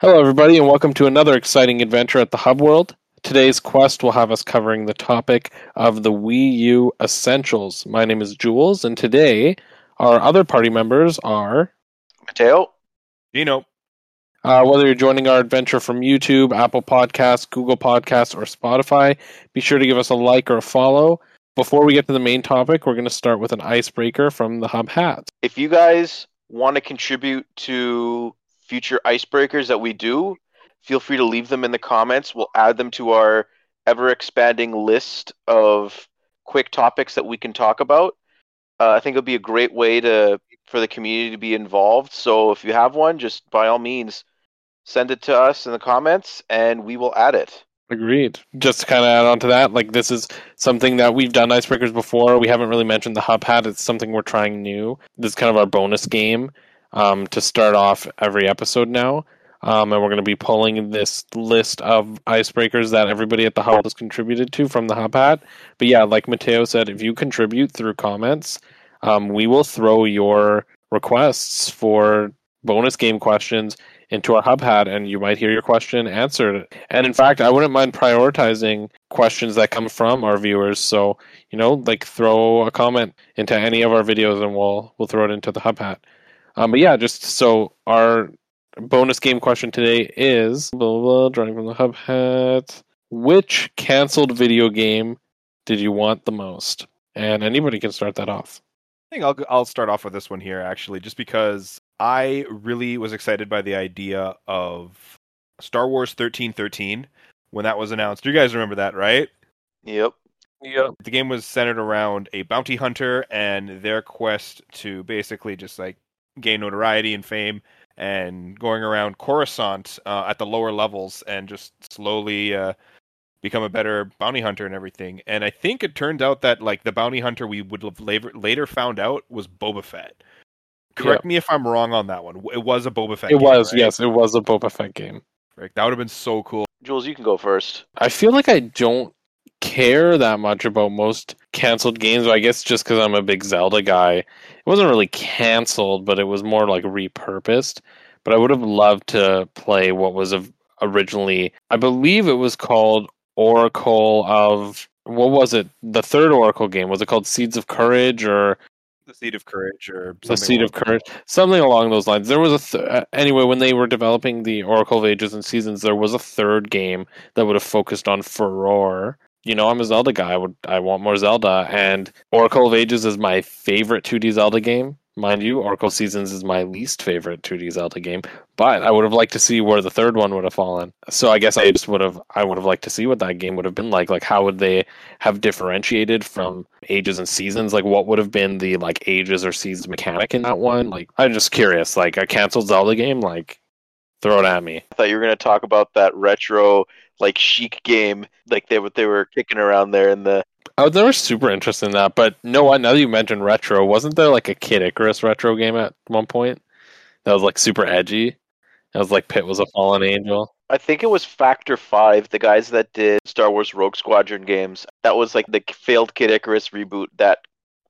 Hello, everybody, and welcome to another exciting adventure at the Hub World. Today's quest will have us covering the topic of the Wii U Essentials. My name is Jules, and today our other party members are. Mateo. Gino. Uh, whether you're joining our adventure from YouTube, Apple Podcasts, Google Podcasts, or Spotify, be sure to give us a like or a follow. Before we get to the main topic, we're going to start with an icebreaker from the Hub Hats. If you guys want to contribute to future icebreakers that we do, feel free to leave them in the comments. We'll add them to our ever expanding list of quick topics that we can talk about. Uh, I think it'll be a great way to for the community to be involved. So if you have one, just by all means send it to us in the comments and we will add it. Agreed. Just to kind of add on to that, like this is something that we've done icebreakers before. We haven't really mentioned the hub hat. It's something we're trying new. This is kind of our bonus game um, to start off every episode now. Um, and we're going to be pulling this list of icebreakers that everybody at the hub has contributed to from the hub hat. But yeah, like Mateo said, if you contribute through comments, um, we will throw your requests for bonus game questions into our hub hat and you might hear your question answered and in fact i wouldn't mind prioritizing questions that come from our viewers so you know like throw a comment into any of our videos and we'll we'll throw it into the hub hat um, but yeah just so our bonus game question today is blah, blah, blah, drawing from the hub hat which canceled video game did you want the most and anybody can start that off I think I'll I'll start off with this one here actually, just because I really was excited by the idea of Star Wars thirteen thirteen when that was announced. You guys remember that, right? Yep. Yep. The game was centered around a bounty hunter and their quest to basically just like gain notoriety and fame and going around Coruscant uh, at the lower levels and just slowly uh, become a better bounty hunter and everything. And I think it turned out that like the bounty hunter we would have later, later found out was Boba Fett. Correct me if I'm wrong on that one. It was a Boba Fett. It game, was, right? yes, it was a Boba Fett game. Right. That would have been so cool. Jules, you can go first. I feel like I don't care that much about most canceled games, but I guess just because I'm a big Zelda guy, it wasn't really canceled, but it was more like repurposed. But I would have loved to play what was originally, I believe it was called Oracle of what was it? The third Oracle game was it called Seeds of Courage or The Seed of Courage or the Seed of Courage, something along those lines. There was a th- uh, anyway when they were developing the Oracle of Ages and Seasons, there was a third game that would have focused on Furore. You know, I'm a Zelda guy. I would I want more Zelda, and Oracle of Ages is my favorite 2D Zelda game. Mind you, Oracle Seasons is my least favorite 2D Zelda game, but I would have liked to see where the third one would have fallen. So I guess I just would have I would have liked to see what that game would have been like. Like how would they have differentiated from ages and seasons? Like what would have been the like ages or seasons mechanic in that one? Like I'm just curious. Like a canceled Zelda game, like throw it at me. I thought you were going to talk about that retro like chic game like they what they were kicking around there in the I was never super interested in that, but no, what? Now that you mentioned retro, wasn't there like a Kid Icarus retro game at one point that was like super edgy? It was like Pit was a fallen angel. I think it was Factor 5, the guys that did Star Wars Rogue Squadron games. That was like the failed Kid Icarus reboot that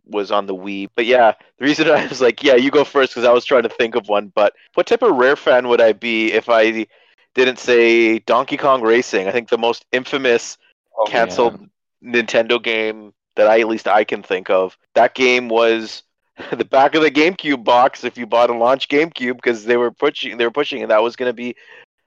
was on the Wii. But yeah, the reason I was like, yeah, you go first because I was trying to think of one. But what type of rare fan would I be if I didn't say Donkey Kong Racing? I think the most infamous Oh, canceled Nintendo game that I at least I can think of. That game was the back of the GameCube box if you bought a launch GameCube because they were pushing they were pushing and that was going to be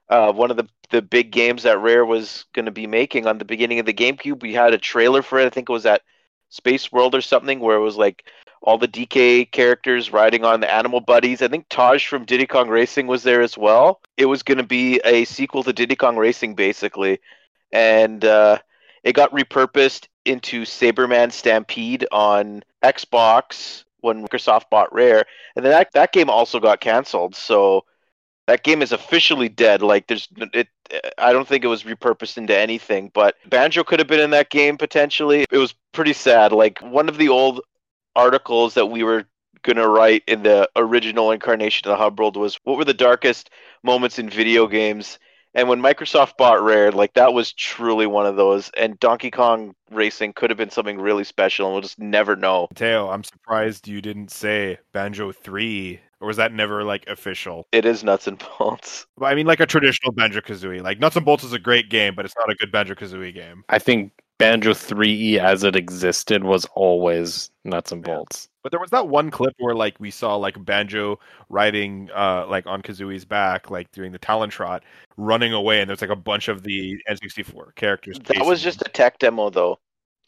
uh, one of the the big games that Rare was going to be making on the beginning of the GameCube. We had a trailer for it. I think it was at Space World or something where it was like all the DK characters riding on the animal buddies. I think Taj from Diddy Kong Racing was there as well. It was going to be a sequel to Diddy Kong Racing basically. And uh, it got repurposed into Sabreman Stampede on Xbox when Microsoft bought Rare, and then that that game also got canceled. So that game is officially dead. Like there's it. I don't think it was repurposed into anything. But Banjo could have been in that game potentially. It was pretty sad. Like one of the old articles that we were gonna write in the original incarnation of the Hub World was what were the darkest moments in video games and when Microsoft bought Rare, like that was truly one of those. And Donkey Kong Racing could have been something really special, and we'll just never know. Mateo, I'm surprised you didn't say Banjo 3 or was that never like official? It is nuts and bolts. But I mean, like a traditional Banjo Kazooie. Like Nuts and Bolts is a great game, but it's not a good Banjo Kazooie game. I think Banjo 3E as it existed was always nuts and Yeah. bolts. But there was that one clip where like we saw like Banjo riding uh like on Kazooie's back, like doing the Talon Trot, running away, and there's like a bunch of the N64 characters. That was chasing just a tech demo though,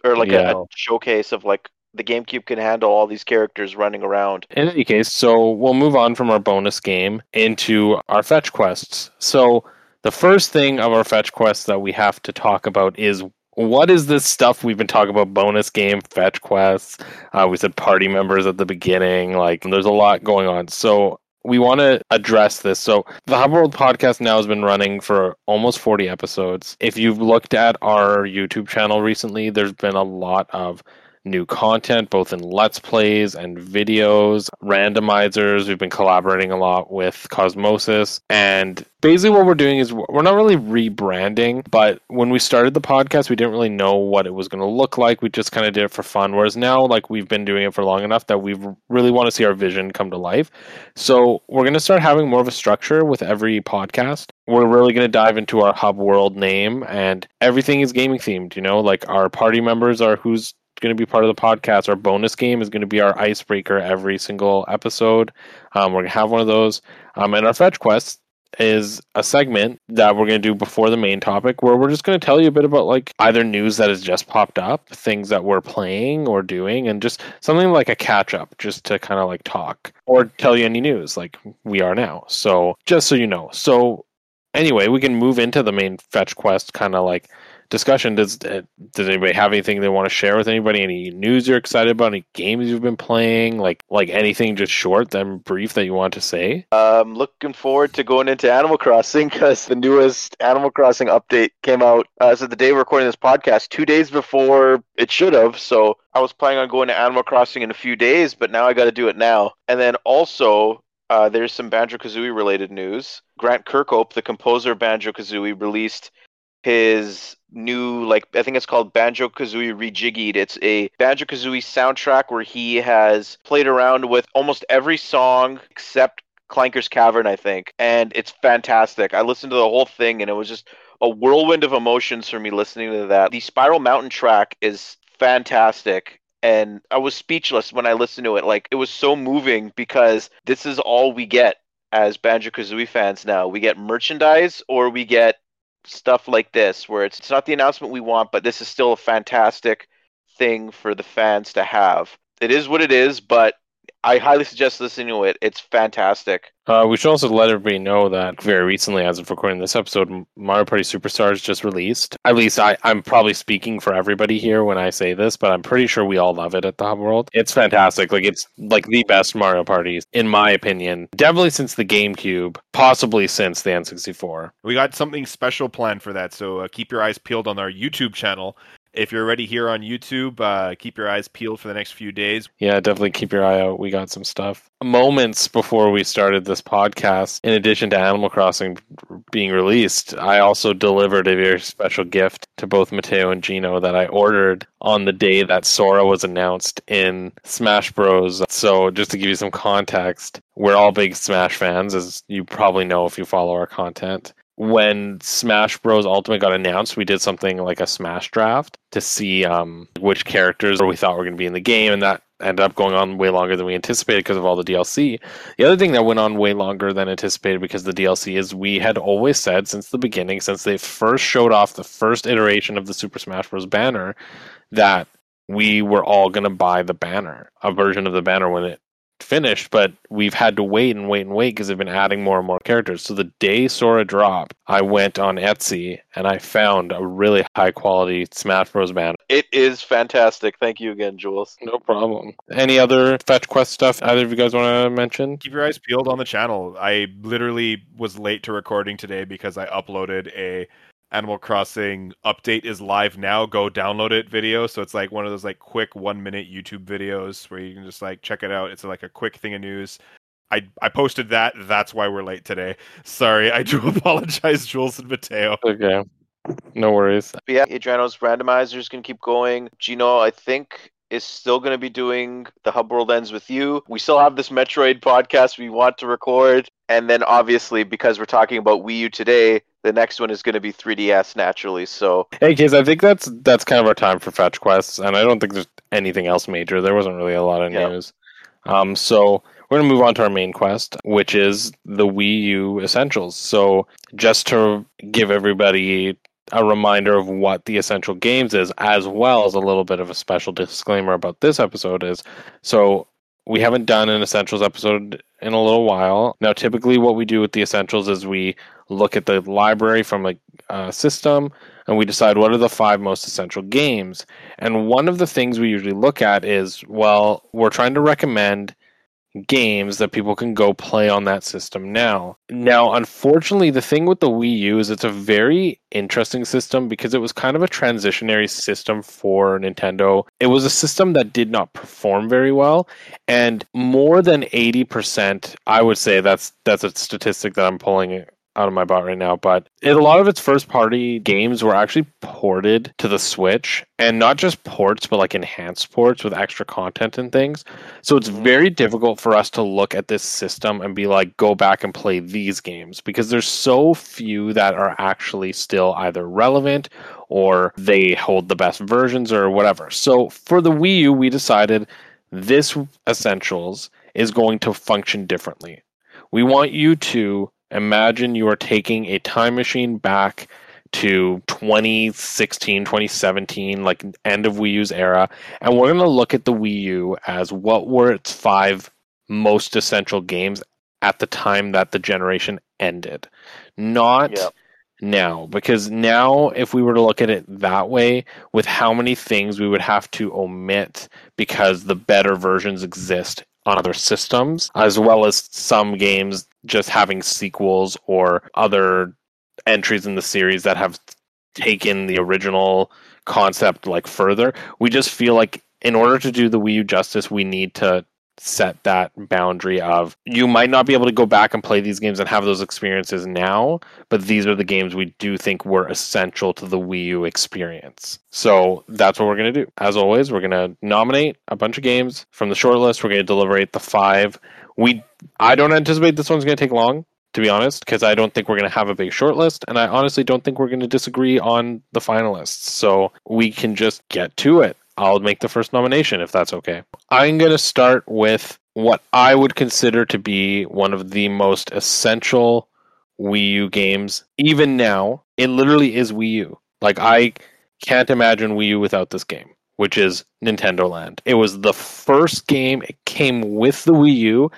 or like Yeah. a, a showcase of like the GameCube can handle all these characters running around. In any case, so we'll move on from our bonus game into our fetch quests. So the first thing of our fetch quests that we have to talk about is what is this stuff we've been talking about? Bonus game, fetch quests. Uh, we said party members at the beginning. Like, there's a lot going on. So we want to address this. So the Hub World podcast now has been running for almost 40 episodes. If you've looked at our YouTube channel recently, there's been a lot of new content, both in Let's Plays and videos, randomizers. We've been collaborating a lot with Cosmosis. And basically, what we're doing is we're not really rebranding, but when we started the podcast, we didn't really know what it was going to look like. We just kind of did it for fun. Whereas now, like, we've been doing it for long enough that we really want to see our vision come to life. So we're going to start having more of a structure with every podcast. We're really going to dive into our hub world name, and everything is gaming themed. You know, like our party members are who's going to be part of the podcast. Our bonus game is going to be our icebreaker every single episode. Um, we're going to have one of those. Um, and our fetch quest is a segment that we're going to do before the main topic where we're just going to tell you a bit about like either news that has just popped up, things that we're playing or doing, and just something like a catch up just to kind of like talk or tell you any news like we are now. So just so you know. So anyway, we can move into the main fetch quest kind of like discussion. Does uh, does anybody have anything they want to share with anybody? Any news you're excited about? Any games you've been playing? Like like anything just short, then brief that you want to say? I'm um, looking forward to going into Animal Crossing because the newest Animal Crossing update came out. Uh, so the day we're recording this podcast, two days before it should have. So I was planning on going to Animal Crossing in a few days, but now I got to do it now. And then also. Uh, there's some Banjo Kazooie related news. Grant Kirkhope, the composer of Banjo Kazooie, released his new like I think it's called Banjo Kazooie Rejiggied. It's a Banjo Kazooie soundtrack where he has played around with almost every song except Clanker's Cavern, I think, and it's fantastic. I listened to the whole thing and it was just a whirlwind of emotions for me listening to that. The Spiral Mountain track is fantastic. And I was speechless when I listened to it. Like, it was so moving because this is all we get as Banjo Kazooie fans now. We get merchandise or we get stuff like this where it's, it's not the announcement we want, but this is still a fantastic thing for the fans to have. It is what it is, but I highly suggest listening to it. It's fantastic. Uh, we should also let everybody know that very recently, as of recording this episode, Mario Party Superstars just released. At least I, I'm probably speaking for everybody here when I say this, but I'm pretty sure we all love it at the Hub World. It's fantastic. Like it's like the best Mario Party, in my opinion. Definitely since the GameCube, possibly since the N64. We got something special planned for that, so uh, keep your eyes peeled on our YouTube channel. If you're already here on YouTube, uh, keep your eyes peeled for the next few days. Yeah, definitely keep your eye out. We got some stuff. Moments before we started this podcast, in addition to Animal Crossing being released, I also delivered a very special gift to both Mateo and Gino that I ordered on the day that Sora was announced in Smash Bros. So, just to give you some context, we're all big Smash fans, as you probably know if you follow our content when Smash Bros. Ultimate got announced, we did something like a Smash draft to see um, which characters we thought were going to be in the game, and that ended up going on way longer than we anticipated because of all the DLC. The other thing that went on way longer than anticipated because of the DLC is we had always said since the beginning, since they first showed off the first iteration of the Super Smash Bros. banner, that we were all going to buy the banner, a version of the banner when it finished, but we've had to wait and wait and wait because they've been adding more and more characters. So the day Sora dropped, I went on Etsy and I found a really high quality Smash Bros. banner. It is fantastic. Thank you again, Jules. No problem. Any other fetch quest stuff either of you guys want to mention? Keep your eyes peeled on the channel. I literally was late to recording today because I uploaded a Animal Crossing update is live now. Go download it video. So it's like one of those like quick one minute YouTube videos where you can just like check it out. It's like a quick thing of news. I I posted that. That's why we're late today. Sorry. I do apologize, Jules and Mateo. Okay. No worries. But yeah, Adriano's randomizers can keep going. Gino, I think is still going to be doing the Hub World Ends with you. We still have this Metroid podcast we want to record. And then obviously, because we're talking about Wii U today, the next one is going to be 3DS naturally. So, Hey, kids, I think that's that's kind of our time for fetch quests, and I don't think there's anything else major. There wasn't really a lot of Yeah. news. Um, so we're gonna move on to our main quest, which is the Wii U Essentials. So just to give everybody a reminder of what the essential games is, as well as a little bit of a special disclaimer about this episode is so we haven't done an essentials episode in a little while. Now, typically, what we do with the essentials is we look at the library from a system and we decide what are the five most essential games. And one of the things we usually look at is well, we're trying to recommend games that people can go play on that system now. Now, unfortunately, the thing with the Wii U is it's a very interesting system because it was kind of a transitionary system for Nintendo. It was a system that did not perform very well and more than 80%, I would say that's that's a statistic that I'm pulling out of my butt right now, but it, a lot of its first party games were actually ported to the Switch and not just ports, but like enhanced ports with extra content and things. So it's Mhm. very difficult for us to look at this system and be like, go back and play these games because there's so few that are actually still either relevant or they hold the best versions or whatever. So for the Wii U, we decided this Essentials is going to function differently. We want you to imagine you are taking a time machine back to 2016, 2017, like end of Wii U's era, and we're going to look at the Wii U as what were its five most essential games at the time that the generation ended. Not Yep. now, because now, if we were to look at it that way, with how many things we would have to omit because the better versions exist on other systems, as well as some games just having sequels or other entries in the series that have taken the original concept like further. We just feel like in order to do the Wii U justice, we need to set that boundary of you might not be able to go back and play these games and have those experiences now, but these are the games we do think were essential to the Wii U experience. So that's what we're going to do. As always, we're going to nominate a bunch of games from the shortlist. We're going to deliberate the five. We I don't anticipate this one's going to take long, to be honest, because I don't think we're going to have a big shortlist, and I honestly don't think we're going to disagree on the finalists. So we can just get to it. I'll make the first nomination if that's okay. I'm going to start with what I would consider to be one of the most essential Wii U games. Even now, it literally is Wii U. Like, I can't imagine Wii U without this game, which is Nintendo Land. It was the first game, it came with the Wii U,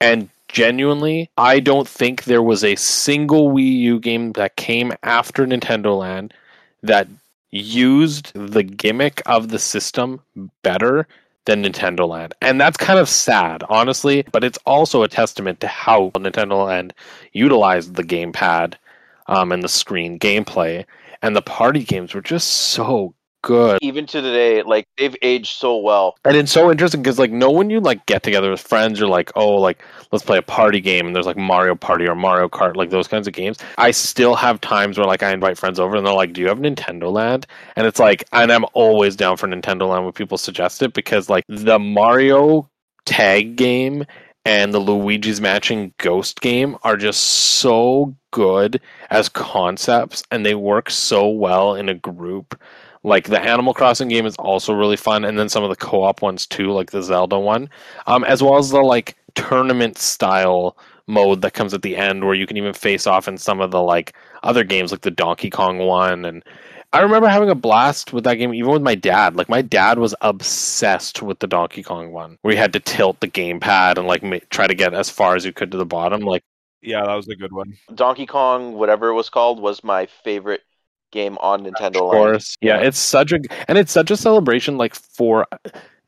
and genuinely, I don't think there was a single Wii U game that came after Nintendo Land that used the gimmick of the system better than Nintendo Land. And that's kind of sad, honestly, but it's also a testament to how Nintendo Land utilized the gamepad um, and the screen gameplay. And the party games were just so good. even to today, like they've aged so well. And it's so interesting because, like, no, when you like get together with friends, you're like, oh, like let's play a party game, and there's like Mario Party or Mario Kart, like those kinds of games. I still have times where like I invite friends over, and they're like, "Do you have Nintendo Land?" And it's like, and I'm always down for Nintendo Land when people suggest it because like the Mario tag game and the Luigi's Matching Ghost game are just so good as concepts, and they work so well in a group. Like the Animal Crossing game is also really fun, and then some of the co-op ones too, like the Zelda one, um, as well as the like tournament style mode that comes at the end, where you can even face off in some of the like other games, like the Donkey Kong one. And I remember having a blast with that game, even with my dad. Like my dad was obsessed with the Donkey Kong one, where you had to tilt the gamepad and like ma- try to get as far as you could to the bottom. Like Yeah, that was a good one. Donkey Kong, whatever it was called, was my favorite game on Nintendo Of course. Yeah, it's such a and it's such a celebration like for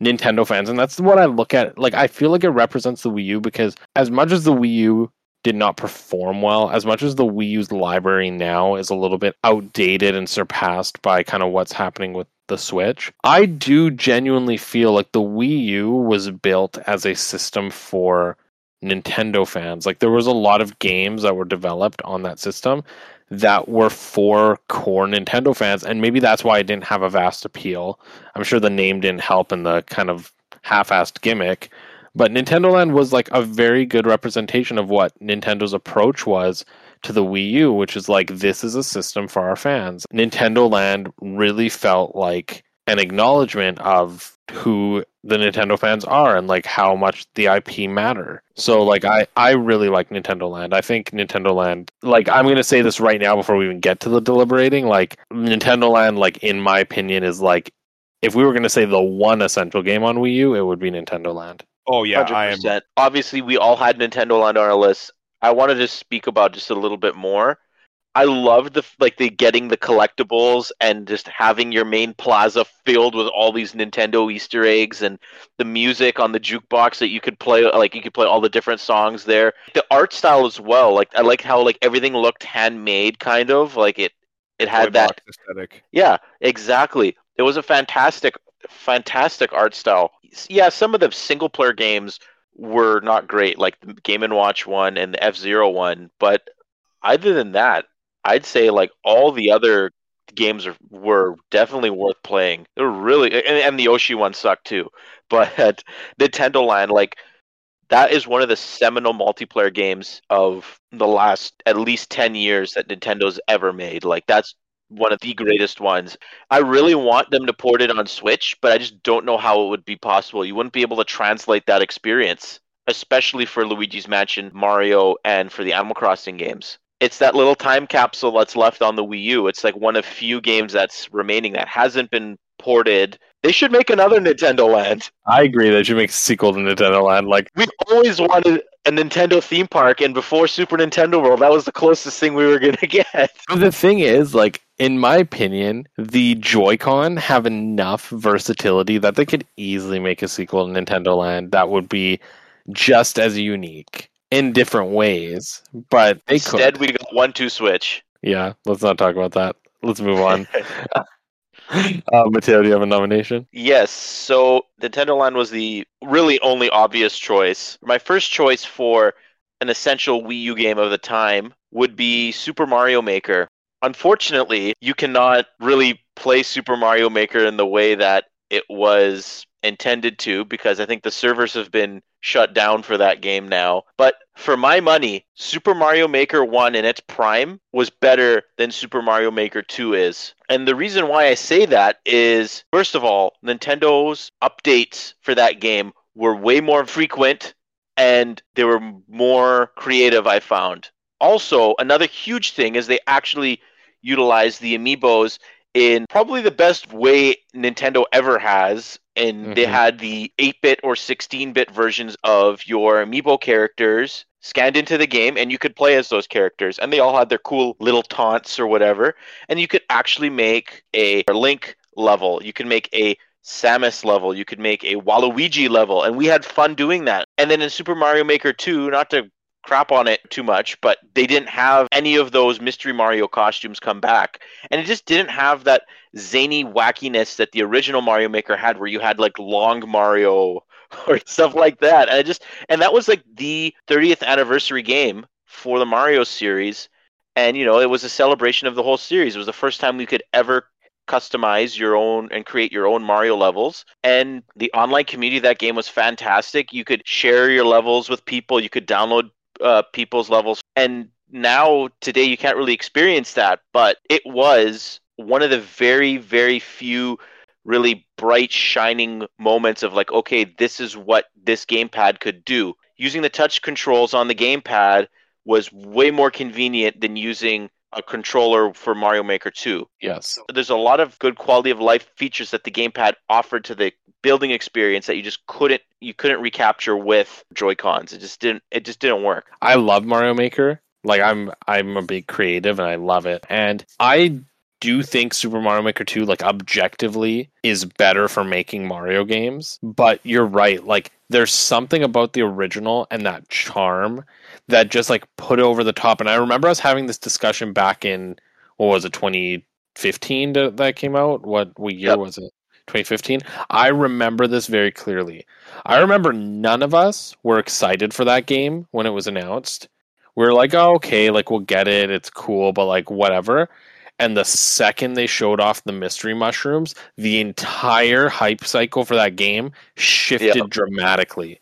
Nintendo fans and that's what I look at. Like I feel like it represents the Wii U because as much as the Wii U did not perform well, as much as the Wii U's library now is a little bit outdated and surpassed by kind of what's happening with the Switch, I do genuinely feel like the Wii U was built as a system for Nintendo fans. Like there was a lot of games that were developed on that system that were for core Nintendo fans, and maybe that's why it didn't have a vast appeal. I'm sure the name didn't help in the kind of half-assed gimmick, but Nintendo Land was like a very good representation of what Nintendo's approach was to the Wii U, which is like this is a system for our fans. Nintendo Land really felt like an acknowledgement of who the Nintendo fans are and like how much the IP matter. So like I I really like Nintendo Land. I think Nintendo Land like I'm going to say this right now before we even get to the deliberating like Nintendo Land like in my opinion is like if we were going to say the one essential game on Wii U it would be Nintendo Land. Oh yeah, I am. 100%. Obviously, we all had Nintendo Land on our list. I wanted to speak about just a little bit more. I loved the like the getting the collectibles and just having your main plaza filled with all these Nintendo Easter eggs and the music on the jukebox that you could play like you could play all the different songs there. The art style as well. Like I liked how like everything looked handmade kind of like it it had Toy that aesthetic. yeah, exactly. It was a fantastic, fantastic art style. Yeah, some of the single player games were not great, like the Game and Watch one and the F Zero one. But other than that, I'd say like all the other games are, were definitely worth playing. They were really, and, and the Yoshi one sucked too. But Nintendo Land, like that is one of the seminal multiplayer games of the last at least 10 years that Nintendo's ever made. Like that's one of the greatest ones. I really want them to port it on Switch, but I just don't know how it would be possible. You wouldn't be able to translate that experience, especially for Luigi's Mansion, Mario, and for the Animal Crossing games. It's that little time capsule that's left on the Wii U. It's like one of few games that's remaining that hasn't been ported. They should make another Nintendo Land. I agree they should make a sequel to Nintendo Land like We always wanted a Nintendo theme park, and before Super Nintendo World, that was the closest thing we were gonna get. But the thing is, like, in my opinion, the Joy-Con have enough versatility that they could easily make a sequel to Nintendo Land that would be just as unique in different ways. But they Instead, could. we got one two switch. Yeah, let's not talk about that. Let's move on. uh, Mateo, do you have a nomination? Yes, so Nintendo Land was the really only obvious choice. My first choice for an essential Wii U game of the time would be Super Mario Maker. Unfortunately, you cannot really play Super Mario Maker in the way that it was intended to because I think the servers have been shut down for that game now. But for my money, Super Mario Maker 1 in its prime was better than Super Mario Maker 2 is. And the reason why I say that is, first of all, Nintendo's updates for that game were way more frequent and they were more creative, I found. Also, another huge thing is they actually utilized the amiibos in probably the best way Nintendo ever has. And they Mhm. had the 8 bit or 16 bit versions of your amiibo characters scanned into the game, and you could play as those characters. And they all had their cool little taunts or whatever. And you could actually make a Link level, you could make a Samus level, you could make a Waluigi level, and we had fun doing that. And then in Super Mario Maker 2, not to crap on it too much, but they didn't have any of those Mystery Mario costumes come back. And it just didn't have that zany wackiness that the original Mario Maker had, where you had like long Mario or stuff like that. And it just and that was like the 30th anniversary game for the Mario series. And you know, it was a celebration of the whole series. It was the first time we could ever customize your own and create your own Mario levels. And the online community that game was fantastic. You could share your levels with people, you could download uh, people's levels. And now, today, you can't really experience that, but it was one of the very, very few really bright, shining moments of like, okay, this is what this gamepad could do. Using the touch controls on the gamepad was way more convenient than using a controller for Mario Maker 2 Yes. there's a lot of good quality of life features that the gamepad offered to the building experience that you just couldn't you couldn't recapture with joy cons it just didn't it just didn't work I love Mario Maker. Like I'm I'm a big creative and I love it. And I do think Super Mario Maker 2 like objectively is better for making Mario games, but you're right. Like there's something about the original and that charm that just like put over the top. And I remember us having this discussion back in what was it 2015 that that came out? What what year Yep. was it? 2015. I remember this very clearly. I remember none of us were excited for that game when it was announced. We're like, oh, okay, like we'll get it. It's cool, but like whatever. And the second they showed off the mystery mushrooms, the entire hype cycle for that game shifted dramatically.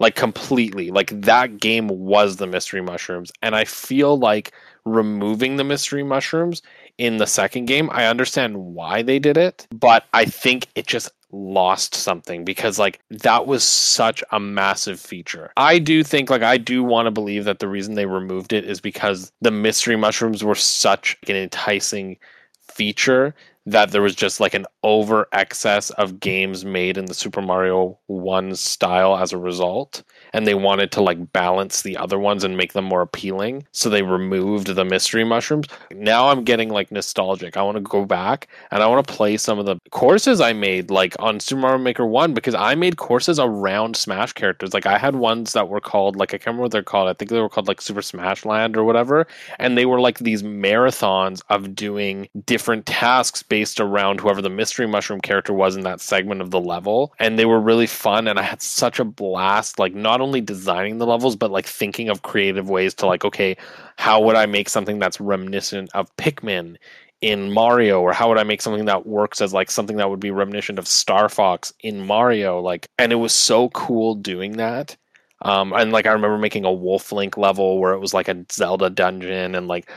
Like completely. Like that game was the mystery mushrooms. And I feel like removing the mystery mushrooms in the second game, I understand why they did it, but I think it just lost something because like that was such a massive feature. I do think like I do want to believe that the reason they removed it is because the mystery mushrooms were such an enticing feature that there was just like an over excess of games made in the Super Mario 1 style as a result and they wanted to like balance the other ones and make them more appealing so they removed the mystery mushrooms. Now i'm getting like nostalgic. I want to go back and i want to play some of the courses i made like on super mario maker 1 because i made courses around smash characters. Like i had ones that were called like i can't remember what they're called. I think they were called like super smash land or whatever and they were like these marathons of doing different tasks based around whoever the mystery mushroom character was in that segment of the level and they were really fun and i had such a blast like not only designing the levels but like thinking of creative ways to like okay how would i make something that's reminiscent of pikmin in mario? Or how would i make something that works as like something that would be reminiscent of star fox in mario? Like and it was so cool doing that. Um, and like I remember making a Wolf Link level where it was like a Zelda dungeon, and like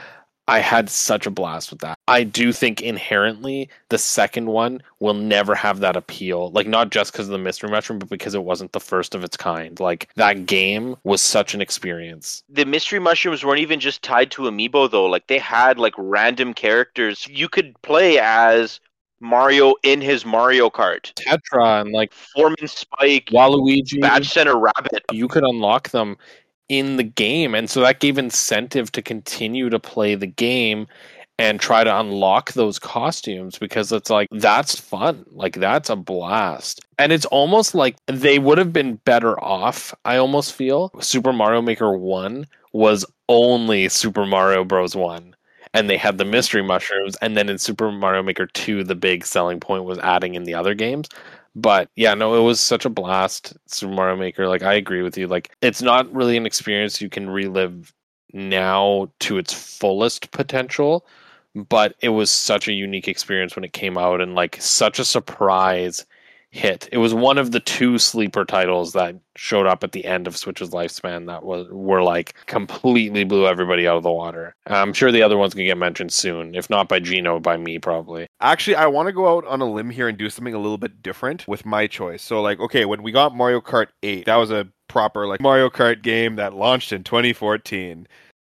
I had such a blast with that. I do think inherently the second one will never have that appeal, like not just because of the mystery mushroom, but because it wasn't the first of its kind. Like that game was such an experience. The mystery mushrooms weren't even just tied to amiibo though. Like they had like random characters you could play as Mario in his Mario Kart. Tetra and like Foreman Spike, Waluigi, Badge Center Rabbit. you could unlock them in the game. And so that gave incentive to continue to play the game and try to unlock those costumes because it's like that's fun. Like that's a blast. And it's almost like they would have been better off i almost feel. Super mario maker 1 was only super mario bros. 1 and they had the mystery mushrooms. And then in super mario maker 2 the big selling point was adding in the other games but yeah, no, it was such a blast, Super Mario Maker. Like I agree with you. Like it's not really an experience you can relive now to its fullest potential, but it was such a unique experience when it came out and like such a surprise hit. It was one of the two sleeper titles that showed up at the end of Switch's lifespan that was were like completely blew everybody out of the water. I'm sure the other ones can get mentioned soon, if not by Gino, by me probably. Actually, I want to go out on a limb here and do something a little bit different with my choice. So, like, okay, when we got Mario Kart 8, that was a proper like Mario Kart game that launched in 2014.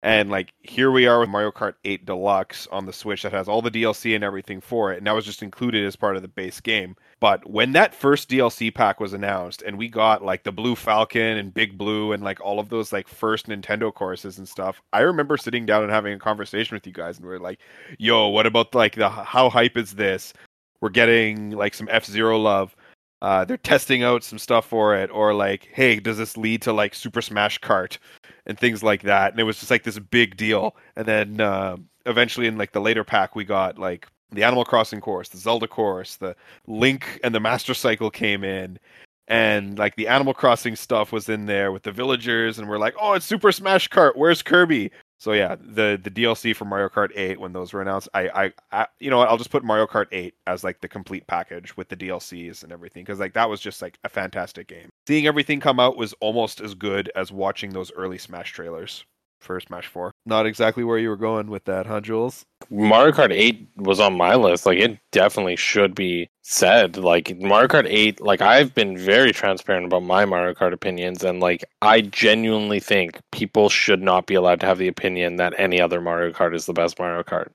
And like here we are with Mario Kart 8 Deluxe on the Switch that has all the DLC and everything for it, and that was just included as part of the base game. But when that first DLC pack was announced, and we got like the Blue Falcon and Big Blue and like all of those like first Nintendo courses and stuff, I remember sitting down and having a conversation with you guys, and we are like, "Yo, what about like the how hype is this? We're getting like some F Zero love." Uh, they're testing out some stuff for it, or like, hey, does this lead to like Super Smash Kart and things like that? And it was just like this big deal. And then uh, eventually, in like the later pack, we got like the Animal Crossing course, the Zelda course, the Link and the Master Cycle came in, and like the Animal Crossing stuff was in there with the villagers, and we're like, oh, it's Super Smash Kart. Where's Kirby? So yeah, the the DLC for Mario Kart 8 when those were announced, I I, I you know what, I'll just put Mario Kart 8 as like the complete package with the DLCs and everything because like that was just like a fantastic game. Seeing everything come out was almost as good as watching those early Smash trailers for Smash 4. Not exactly where you were going with that, huh, Jules? Mario Kart 8 was on my list. Like it definitely should be said. Like Mario Kart 8, like I've been very transparent about my Mario Kart opinions and like I genuinely think people should not be allowed to have the opinion that any other Mario Kart is the best Mario Kart.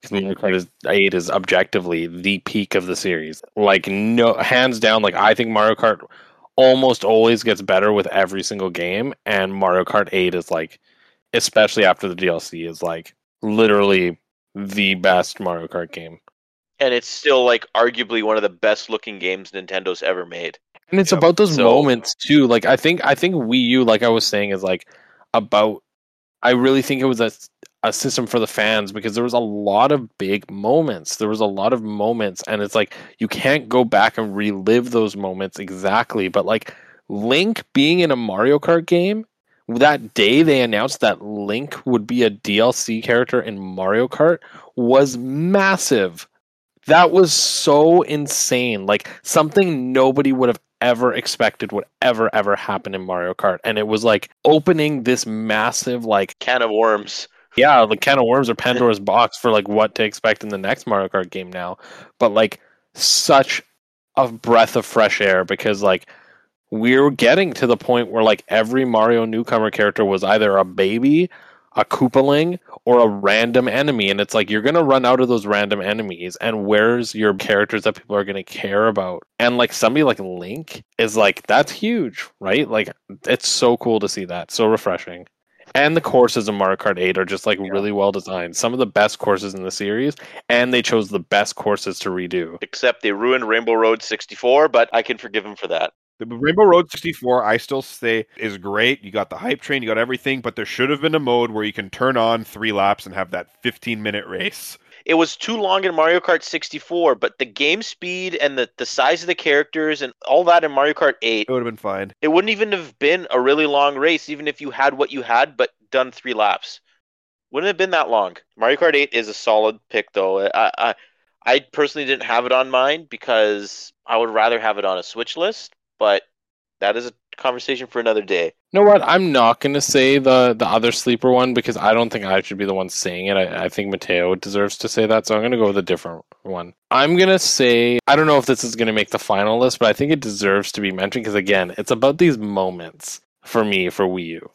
Because Mario Kart is, 8 is objectively the peak of the series. Like no hands down, like I think Mario Kart almost always gets better with every single game and Mario Kart 8 is like especially after the DLC is like literally the best Mario Kart game. And it's still like arguably one of the best looking games Nintendo's ever made. And it's Yep. about those So- moments too. Like I think I think Wii U, like I was saying, is like about. I really think it was a a a system for the fans because there was a lot of big moments. There was a lot of moments, and it's like you can't go back and relive those moments exactly. But like Link being in a Mario Kart game, that day they announced that Link would be a DLC character in Mario Kart was massive. That was so insane. Like something nobody would have ever expected would ever ever happen in Mario Kart and it was like opening this massive like Can of worms. yeah, the can of worms or Pandora's box for like what to expect in the next Mario Kart game now. But like such a breath of fresh air because like we're getting to the point where like every Mario newcomer character was either a baby, a Koopaling, or a random enemy, and it's like you're gonna run out of those random enemies, and where's your characters that people are gonna care about? And like somebody like Link is like that's huge, right? Like it's so cool to see that, so refreshing. And the courses in Mario Kart 8 are just like Yeah. really well designed. Some of the best courses in the series, and they chose the best courses to redo. Except they ruined Rainbow Road 64, but I can forgive them for that. The Rainbow Road 64, I still say, is great. You got the hype train, you got everything, but there should have been a mode where you can turn on three laps and have that 15 minute race. It was too long in Mario Kart 64, but the game speed and the, the size of the characters and all that in Mario Kart 8, It would have been fine. it wouldn't even have been a really long race, even if you had what you had, but done three laps. Wouldn't have been that long. Mario Kart 8 is a solid pick, though. I, I, I personally didn't have it on mine because I would rather have it on a Switch list, but that is a conversation for another day. You know what? I'm not going to say the the other sleeper one because I don't think I should be the one saying it. I, I think Mateo deserves to say that, so I'm going to go with a different one. I'm going to say I don't know if this is going to make the final list, but I think it deserves to be mentioned because again, it's about these moments for me for Wii U,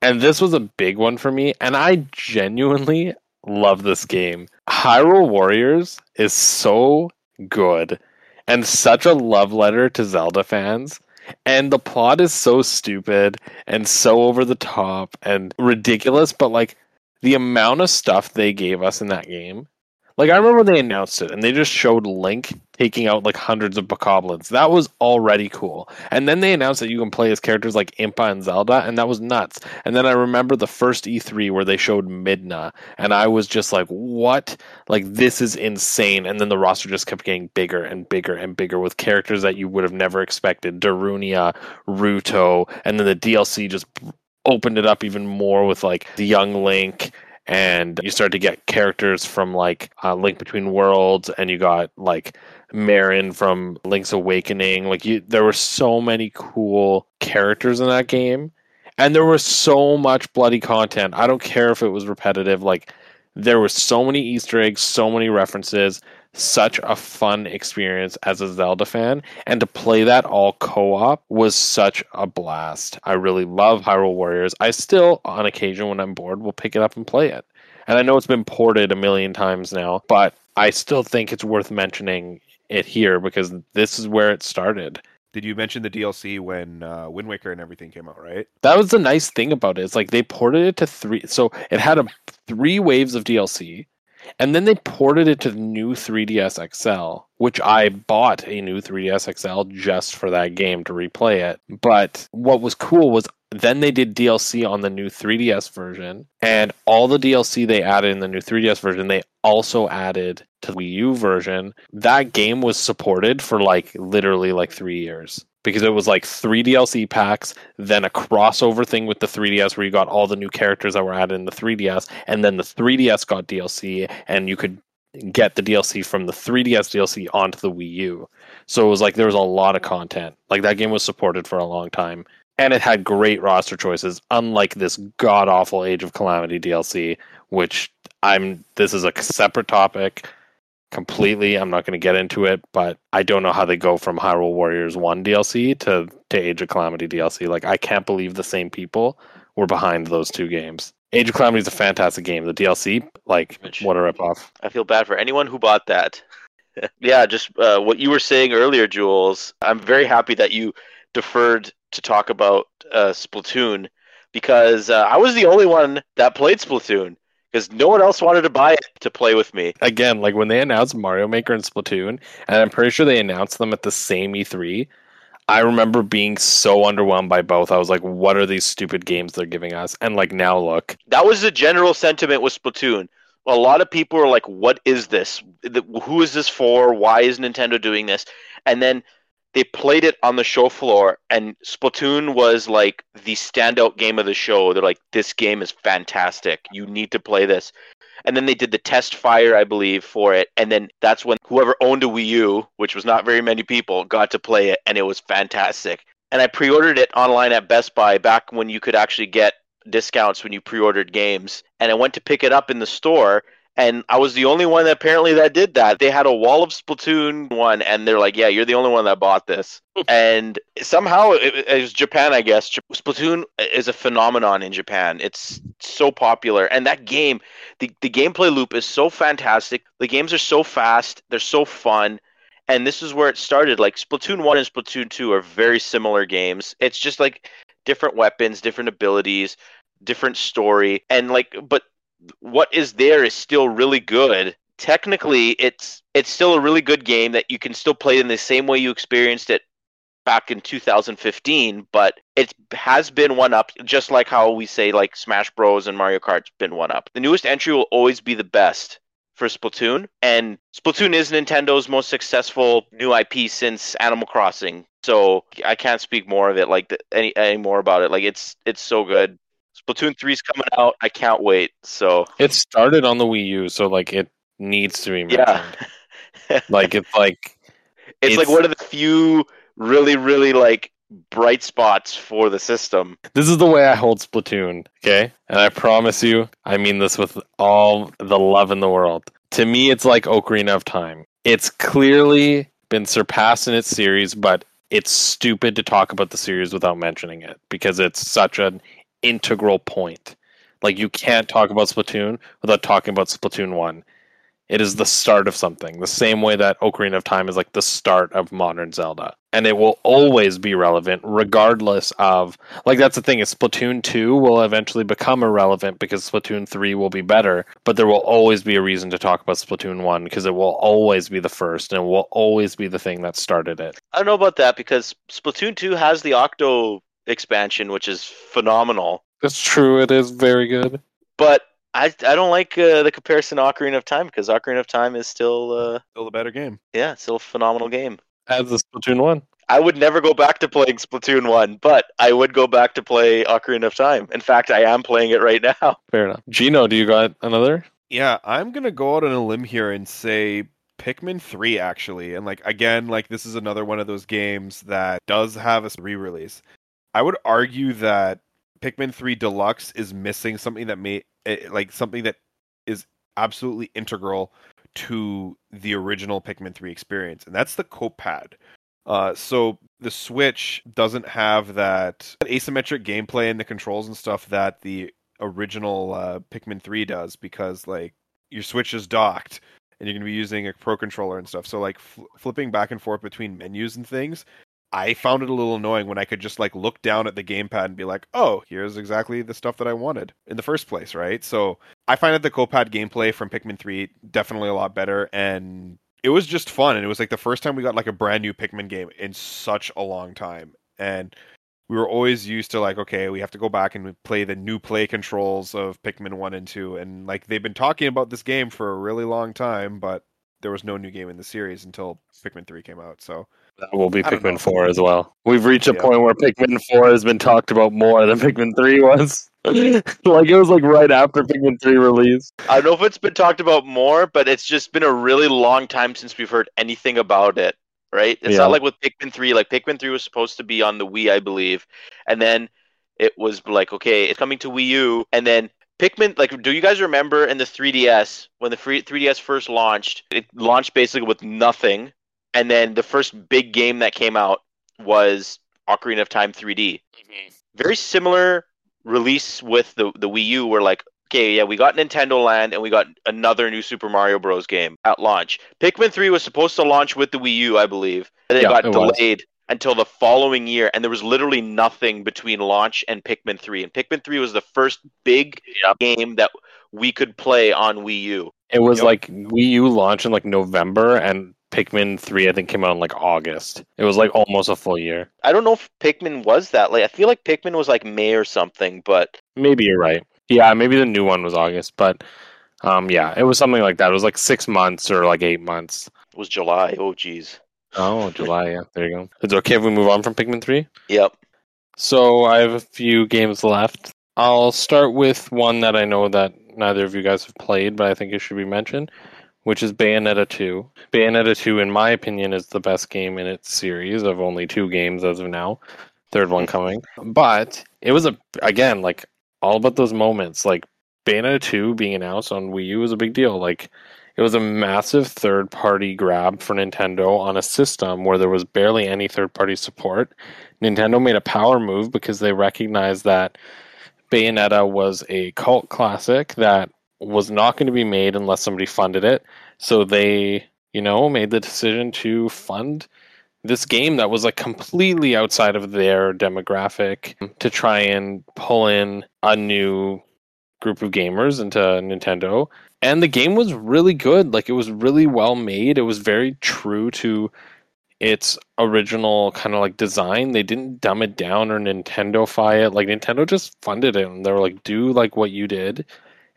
and this was a big one for me, and I genuinely love this game. Hyrule Warriors is so good and such a love letter to Zelda fans. And the plot is so stupid and so over the top and ridiculous, but like the amount of stuff they gave us in that game. Like I remember they announced it and they just showed Link taking out like hundreds of bokoblins. That was already cool. And then they announced that you can play as characters like Impa and Zelda, and that was nuts. And then I remember the first E3 where they showed Midna, and I was just like, "What? Like this is insane!" And then the roster just kept getting bigger and bigger and bigger with characters that you would have never expected: Darunia, Ruto, and then the DLC just opened it up even more with like the young Link and you start to get characters from like uh, Link Between Worlds, and you got like Marin from Link's Awakening. Like you, there were so many cool characters in that game, and there was so much bloody content. I don't care if it was repetitive. Like there were so many Easter eggs, so many references. Such a fun experience as a Zelda fan, and to play that all co-op was such a blast. I really love Hyrule Warriors. I still, on occasion, when I'm bored, will pick it up and play it. And I know it's been ported a million times now, but I still think it's worth mentioning it here because this is where it started. Did you mention the DLC when uh, Wind Waker and everything came out, right? That was the nice thing about it. It's like they ported it to three, so it had a three waves of DLC, and then they ported it to the new 3DS XL, which I bought a new 3DS XL just for that game to replay it. But what was cool was then they did DLC on the new 3DS version, and all the DLC they added in the new 3DS version, they also added to the Wii U version. That game was supported for like literally like three years because it was like three DLC packs, then a crossover thing with the 3DS where you got all the new characters that were added in the 3DS, and then the 3DS got DLC, and you could get the DLC from the 3DS DLC onto the Wii U. So it was like there was a lot of content. Like that game was supported for a long time. And it had great roster choices, unlike this god awful Age of Calamity DLC, which I'm this is a separate topic completely. I'm not going to get into it, but I don't know how they go from Hyrule Warriors 1 DLC to, to Age of Calamity DLC. Like, I can't believe the same people were behind those two games. Age of Calamity is a fantastic game. The DLC, like, what a ripoff. I feel bad for anyone who bought that. yeah, just uh, what you were saying earlier, Jules. I'm very happy that you deferred to talk about uh, Splatoon because uh, I was the only one that played Splatoon because no one else wanted to buy it to play with me. Again, like when they announced Mario Maker and Splatoon, and I'm pretty sure they announced them at the same E3, I remember being so underwhelmed by both. I was like, what are these stupid games they're giving us? And like now look. That was the general sentiment with Splatoon. A lot of people are like, "What is this? Who is this for? Why is Nintendo doing this?" And then they played it on the show floor, and Splatoon was like the standout game of the show. They're like, "This game is fantastic. You need to play this." And then they did the test fire, I believe, for it, and then that's when whoever owned a Wii U, which was not very many people, got to play it, and it was fantastic. And I pre-ordered it online at Best Buy back when you could actually get discounts when you pre-ordered games and i went to pick it up in the store and i was the only one that apparently that did that. They had a wall of splatoon one and they're like yeah you're the only one that bought this. And somehow it, it was japan i guess. Splatoon is a phenomenon in japan. It's so popular. And that game the, the gameplay loop is so fantastic. The games are so fast. They're so fun. And this is where it started. Like splatoon 1 and splatoon 2 are very similar games. It's just like different weapons, different abilities, different story, and like, but what is there is still really good. Technically, it's it's still a really good game that you can still play in the same way you experienced it back in 2015, but it has been one up, just like how we say like Smash Bros and Mario Kart's been one up. The newest entry will always be the best for Splatoon, and Splatoon is Nintendo's most successful new IP since Animal Crossing. So I can't speak more of it like th- any any more about it. Like it's it's so good. Splatoon 3 is coming out. I can't wait. So It started on the Wii U, so like it needs to be mentioned. yeah. Like it's like it's, like one of the few really really like bright spots for the system. this is the way I hold Splatoon, okay? And I promise you, I mean this with all the love in the world. To me, it's like Ocarina of Time. It's clearly been surpassed in its series, but it's stupid to talk about the series without mentioning it because it's such an integral point. Like you can't talk about Splatoon without talking about Splatoon 1. It is the start of something, the same way that Ocarina of Time is like the start of modern Zelda. And it will always be relevant, regardless of. Like, that's the thing, is Splatoon 2 will eventually become irrelevant because Splatoon 3 will be better, but there will always be a reason to talk about Splatoon 1 because it will always be the first and will always be the thing that started it. I don't know about that because Splatoon 2 has the Octo expansion, which is phenomenal. It's true, it is very good. But I I don't like uh, the comparison to Ocarina of Time because Ocarina of Time is still uh, Still a better game. yeah, still a phenomenal game. As the Splatoon 1. I would never go back to playing Splatoon 1, but I would go back to play Ocarina of Time. In fact, I am playing it right now. Fair enough. Gino, do you got another? Yeah, I'm gonna go out on a limb here and say Pikmin 3 actually. And like again, like this is another one of those games that does have a re-release. I would argue that Pikmin 3 Deluxe is missing something that may eh, like something that is absolutely integral to the original Pikmin 3 experience, and that's the copad. Uh, so the Switch doesn't have that asymmetric gameplay and the controls and stuff that the original uh, Pikmin 3 does because like your Switch is docked and you're going to be using a Pro controller and stuff. So like fl- flipping back and forth between menus and things, I found it a little annoying when I could just like look down at the gamepad and be like, "Oh, here's exactly the stuff that I wanted in the first place," right? So I find that the Copad gameplay from Pikmin 3 definitely a lot better and it was just fun and it was like the first time we got like a brand new Pikmin game in such a long time. And we were always used to like, okay, we have to go back and play the new play controls of Pikmin 1 and 2 and like they've been talking about this game for a really long time, but there was no new game in the series until Pikmin 3 came out. So That will be I don't know. Pikmin 4 as well. We've reached a Yeah. point where Pikmin 4 has been talked about more than Pikmin 3 was. like it was like right after Pikmin 3 release. I don't know if it's been talked about more, but it's just been a really long time since we've heard anything about it. Right? It's Yeah. not like with Pikmin 3. Like Pikmin 3 was supposed to be on the Wii, I believe, and then it was like, okay, it's coming to Wii U, and then Pikmin, like, do you guys remember in the 3DS when the free 3DS first launched? It launched basically with nothing, and then the first big game that came out was Ocarina of Time 3D. Mm-hmm. Very similar release with the the Wii U, where like, okay, yeah, we got Nintendo Land and we got another new Super Mario Bros. game at launch. Pikmin 3 was supposed to launch with the Wii U, I believe, and it Yeah, got it was. delayed until the following year, and there was literally nothing between launch and Pikmin 3. And Pikmin 3 was the first big Yep. game that we could play on Wii U. It was Yep. like Wii U launched in like November and Pikmin three, I think, came out in like August. It was like almost a full year. I don't know if Pikmin was that late. I feel like Pikmin was like May or something, but Maybe you're right. Yeah, maybe the new one was August, but um, yeah, it was something like that. It was like six months or like eight months. it was July. Oh, geez. Oh, July. Yeah, there you go. It's okay if we move on from Pikmin three? Yep. So I have a few games left. I'll start with one that I know that neither of you guys have played, but I think it should be mentioned, which is Bayonetta 2. Bayonetta 2, in my opinion, is the best game in its series of only two games as of now. Third one coming. But it was a again, like all about those moments. Like Bayonetta 2 being announced on Wii U was a big deal. Like it was a massive third party grab for Nintendo on a system where there was barely any third party support. Nintendo made a power move because they recognized that Bayonetta was a cult classic that was not going to be made unless somebody funded it. So they, you know, made the decision to fund this game that was like completely outside of their demographic to try and pull in a new group of gamers into Nintendo. And the game was really good. Like it was really well made. It was very true to its original kind of like design. They didn't dumb it down or Nintendofy it. Like Nintendo just funded it and they were like, do like what you did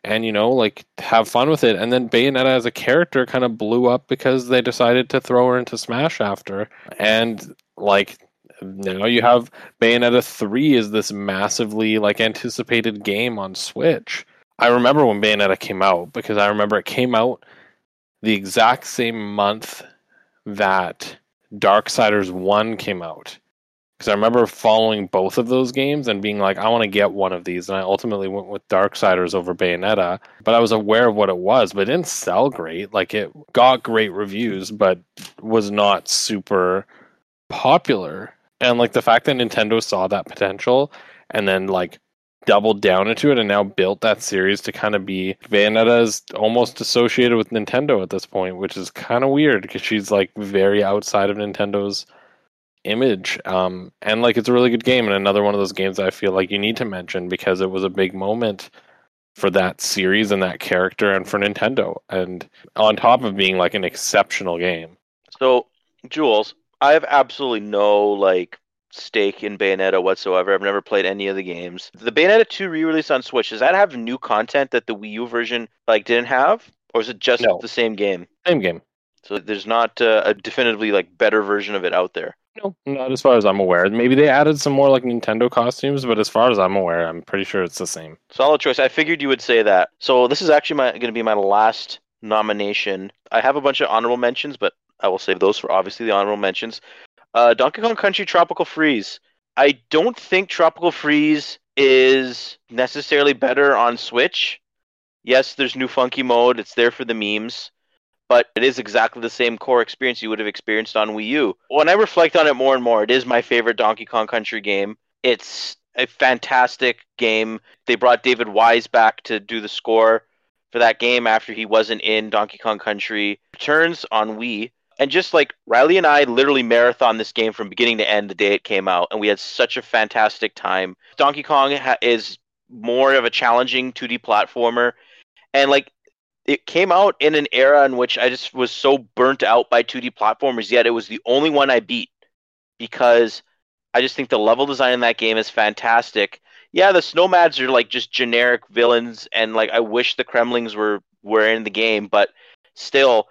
and you know, like have fun with it. And then Bayonetta as a character kind of blew up because they decided to throw her into Smash after. And like now you have Bayonetta 3 is this massively like anticipated game on Switch. I remember when Bayonetta came out because I remember it came out the exact same month that Darksiders 1 came out. Because I remember following both of those games and being like, I want to get one of these. And I ultimately went with Darksiders over Bayonetta. But I was aware of what it was, but it didn't sell great. Like it got great reviews, but was not super popular. And like the fact that Nintendo saw that potential and then like doubled down into it and now built that series to kind of be Bayonetta is almost associated with Nintendo at this point, which is kind of weird because she's like very outside of Nintendo's image. Um, and like it's a really good game and another one of those games I feel like you need to mention because it was a big moment for that series and that character and for Nintendo. And on top of being like an exceptional game. So, Jules, I have absolutely no like stake in Bayonetta whatsoever. I've never played any of the games. The Bayonetta 2 re-release on Switch, does that have new content that the Wii U version like didn't have? Or is it just No. the same game? Same game. So there's not uh, a definitively like better version of it out there. No, not as far as I'm aware. Maybe they added some more like Nintendo costumes, but as far as I'm aware, I'm pretty sure it's the same. Solid choice. I figured you would say that. So this is actually my going to be my last nomination. I have a bunch of honorable mentions, but I will save those for obviously the honorable mentions. Uh, Donkey Kong Country Tropical Freeze. I don't think Tropical Freeze is necessarily better on Switch. Yes, there's new funky mode. It's there for the memes, but it is exactly the same core experience you would have experienced on Wii U. When I reflect on it more and more, it is my favorite Donkey Kong Country game. It's a fantastic game. They brought David Wise back to do the score for that game after he wasn't in Donkey Kong Country Returns on Wii. And just like Riley and I literally marathon this game from beginning to end the day it came out, and we had such a fantastic time. Donkey Kong ha- is more of a challenging 2D platformer, and like it came out in an era in which I just was so burnt out by 2D platformers, yet it was the only one I beat because I just think the level design in that game is fantastic. Yeah, the Snowmads are like just generic villains, and like I wish the Kremlings were were in the game, but still,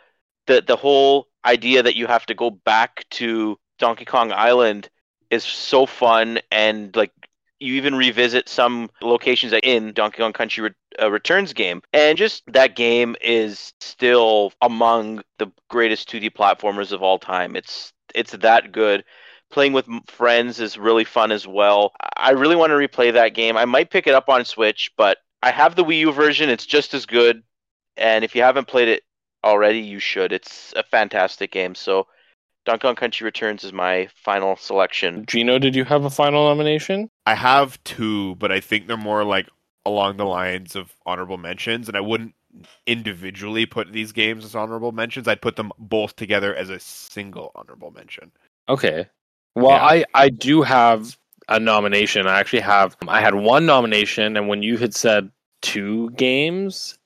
the the whole idea that you have to go back to Donkey Kong Island is so fun, and like you even revisit some locations in Donkey Kong Country uh, Returns game, and just that game is still among the greatest 2D platformers of all time. It's it's that good. Playing with friends is really fun as well. I really want to replay that game. I might pick it up on Switch, but I have the Wii U version. It's just as good. And if you haven't played it already, you should. It's a fantastic game. So Donkey Kong Country Returns is my final selection. Gino, did you have a final nomination? I have two, but I think they're more like along the lines of honorable mentions, and I wouldn't individually put these games as honorable mentions. I'd put them both together as a single honorable mention. Okay. Well, Yeah. I I do have a nomination. I actually have. I had one nomination, and when you had said two games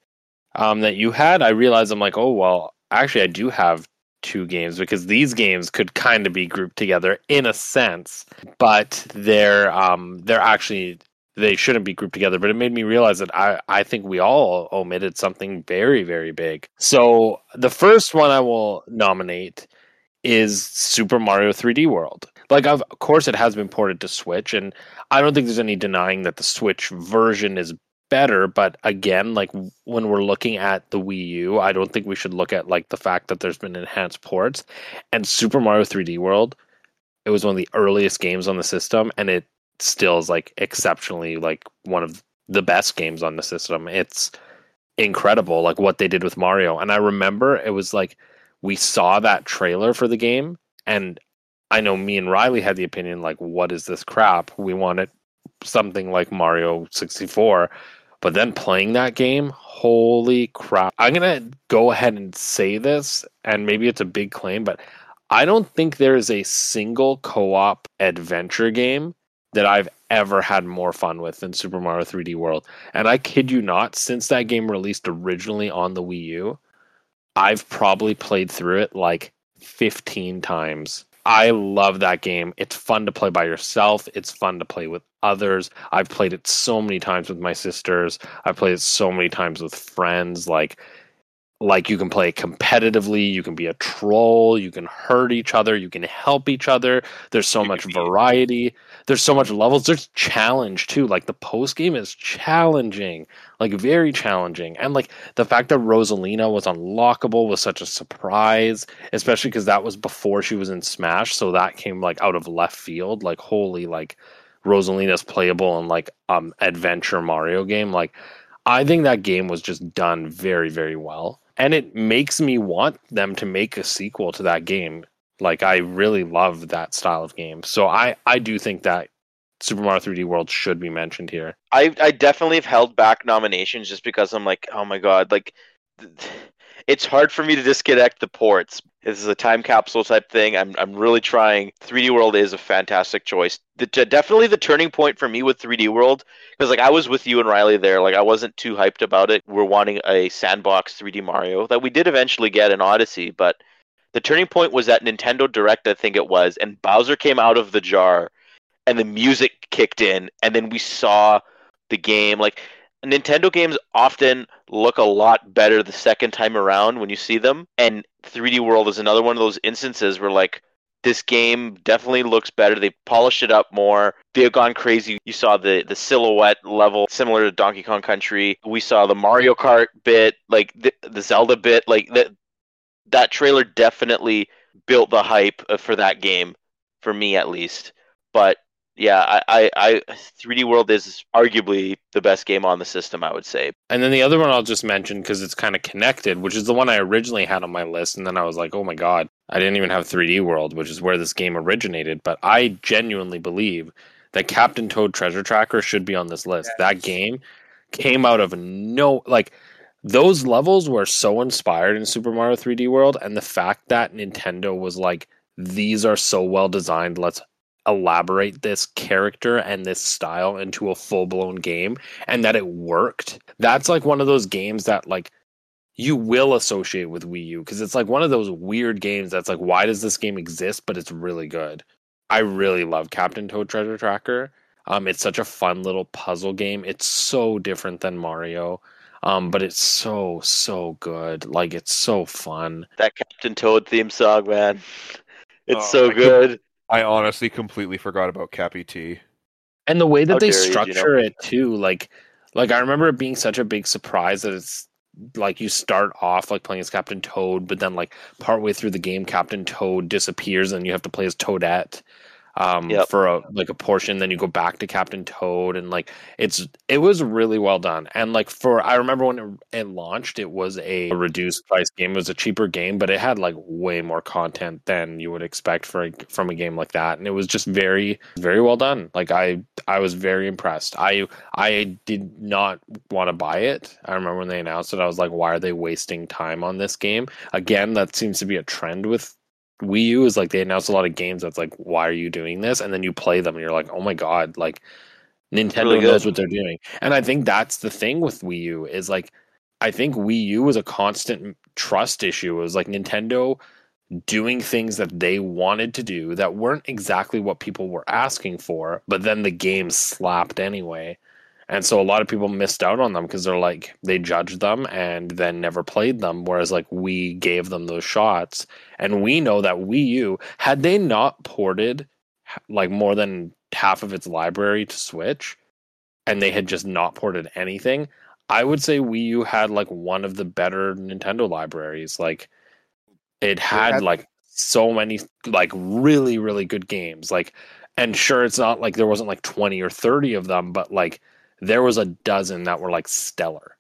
um, that you had, I realized I'm like, oh well, actually, I do have two games because these games could kind of be grouped together in a sense, but they're um they're actually they shouldn't be grouped together. But it made me realize that I I think we all omitted something very very big. So the first one I will nominate is Super Mario 3D World. Like, of course, it has been ported to Switch, and I don't think there's any denying that the Switch version is better. But again, like when we're looking at the Wii U, I don't think we should look at like the fact that there's been enhanced ports. And Super Mario 3D World, it was one of the earliest games on the system, and it still is like exceptionally like one of the best games on the system. It's incredible, like what they did with Mario. And I remember it was like we saw that trailer for the game, and I know me and Riley had the opinion like, what is this crap? We wanted something like Mario 64. But then playing that game, holy crap. I'm going to go ahead and say this, and maybe it's a big claim, but I don't think there is a single co op adventure game that I've ever had more fun with than Super Mario 3D World. And I kid you not, since that game released originally on the Wii U, I've probably played through it like 15 times. I love that game. It's fun to play by yourself. It's fun to play with others. I've played it so many times with my sisters. I've played it so many times with friends. Like like you can play competitively you can be a troll you can hurt each other you can help each other. There's so You much variety. There's so much levels. There's challenge too. Like the post game is challenging like very challenging. And like the fact that rosalina was unlockable was such a surprise especially because that was before she was in smash so that came like out of left field. Like holy like rosalina's playable in like um adventure mario game. Like I think that game was just done very, very well. And it makes me want them to make a sequel to that game. Like I really love that style of game. So I, I do think that Super Mario 3D World should be mentioned here. I I definitely have held back nominations just because I'm like, oh my god, like it's hard for me to disconnect the ports. This is a time capsule type thing. I'm I'm really trying. 3D World is a fantastic choice. The, definitely the turning point for me with 3D World because like I was with you and Riley there. Like I wasn't too hyped about it. We're wanting a sandbox 3D Mario that we did eventually get in Odyssey, but the turning point was at Nintendo Direct, I think it was, and Bowser came out of the jar, and the music kicked in, and then we saw the game. Like Nintendo games often look a lot better the second time around when you see them, and 3D World is another one of those instances where like this game definitely looks better. They polished it up more. They've gone crazy. You saw the the silhouette level similar to Donkey Kong Country. We saw the Mario Kart bit, like the, the Zelda bit, like that. That trailer definitely built the hype for that game, for me at least. But yeah, I, I, I 3D World is arguably the best game on the system. I would say. And then the other one I'll just mention because it's kind of connected, which is the one I originally had on my list. And then I was like, oh my God, I didn't even have 3D World, which is where this game originated. But I genuinely believe that Captain Toad Treasure Tracker should be on this list. That game came out of no, like, those levels were so inspired in Super Mario 3D World. And the fact that Nintendo was like, these are so well designed, let's elaborate this character and this style into a full blown game and that it worked. That's like one of those games that like you will associate with Wii U because it's like one of those weird games that's like why does this game exist but it's really good. I really love Captain Toad Treasure Tracker. Um it's such a fun little puzzle game. It's so different than Mario. Um but it's so so good. Like it's so fun. That Captain Toad theme song, man. It's Oh, so I could- good. I honestly completely forgot about Cappy T. and the way that How they dare you, Gino. structure it too like like i remember it being such a big surprise that it's like you start off like playing as captain toad but then like partway through the game captain toad disappears and you have to play as toadette um Yep. for a like a portion then you go back to captain toad and like it's it was really well done. And like for i remember when it, it launched it was a reduced price game. It was a cheaper game but it had like way more content than you would expect for a, from a game like that. And it was just very very well done. Like i i was very impressed. I i did not want to buy it. I remember when they announced it i was like why are they wasting time on this game? Again that seems to be a trend with Wii U is like they announce a lot of games that's like, why are you doing this? And then you play them and you're like, oh my god, like Nintendo Really knows what they're doing. And I think that's the thing with Wii U is like, I think Wii U was a constant trust issue. It was like Nintendo doing things that they wanted to do that weren't exactly what people were asking for, but then the game slapped anyway. And so a lot of people missed out on them because they're like they judged them and then never played them. Whereas like we gave them those shots, and we know that Wii U had they not ported like more than half of its library to Switch, and they had just not ported anything, I would say Wii U had like one of the better Nintendo libraries. Like it had, had- like so many like really really good games. Like and sure it's not like there wasn't like 20 or 30 of them, but like there was a dozen that were like stellar.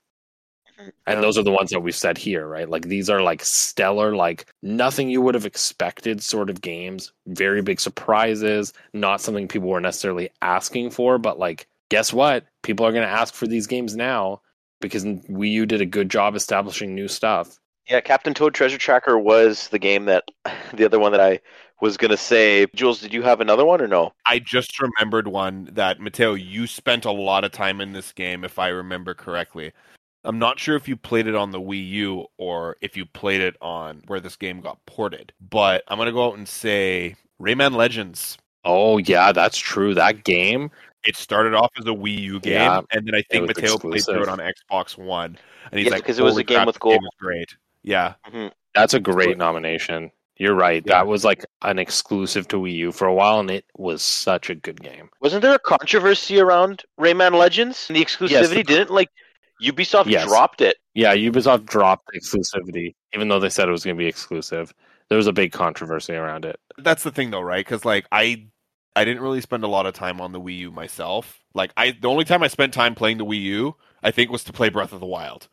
Mm-hmm. And those are the ones that we've said here, right? Like these are like stellar, like nothing you would have expected sort of games. Very big surprises, not something people were necessarily asking for, but like guess what? People are going to ask for these games now because Wii U did a good job establishing new stuff. Yeah, Captain Toad Treasure Tracker was the game that the other one that I was gonna say. Jules, did you have another one or no? I just remembered one that Matteo, you spent a lot of time in this game, if I remember correctly. I'm not sure if you played it on the Wii U or if you played it on where this game got ported, but I'm gonna go out and say Rayman Legends. Oh yeah, that's true. That game, It started off as a Wii U game, Yeah, and then I think Matteo played through it on Xbox One, and he's Yeah, like, because it was a game with gold." great." Yeah, mm-hmm. that's a great nomination. You're right. Yeah. That was like an exclusive to Wii U for a while, and it was such a good game. Wasn't there a controversy around Rayman Legends and the exclusivity? the- Didn't like Ubisoft Yes. dropped it? Yeah, Ubisoft dropped exclusivity, even though they said it was going to be exclusive. There was a big controversy around it. that's the thing though, right? Because like I, I didn't really spend a lot of time on the Wii U myself. Like I, the only time I spent time playing the Wii U, I think, was to play Breath of the Wild,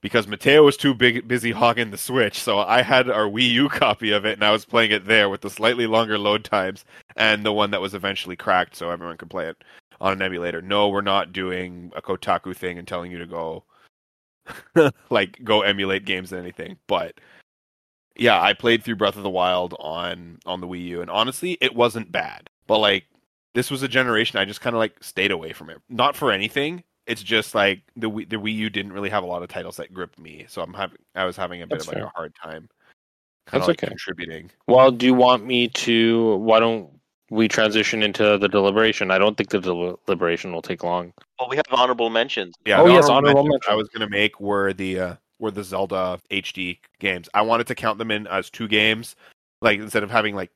because Mateo was too big busy hogging the Switch. So I had our Wii U copy of it, and I was playing it there with the slightly longer load times and the one that was eventually cracked, so everyone could play it on an emulator. No, we're not doing a Kotaku thing and telling you to go, like, go emulate games and anything, but yeah, I played through Breath of the Wild on on the Wii U, and honestly, it wasn't bad. But like, this was a generation I just kind of like stayed away from it. Not for anything. It's just like the Wii, the Wii U didn't really have a lot of titles that gripped me, so I'm having I was having a bit That's of like fair. a hard time. Kind That's of like okay. contributing. Well, do you want me to? Why don't we transition into the deliberation? I don't think the deliberation will take long. Well, we have honorable mentions. Yeah. Oh, the yes, honorable honorable mentions I was gonna make were the uh, were the Zelda HD games. I wanted to count them in as two games, like instead of having like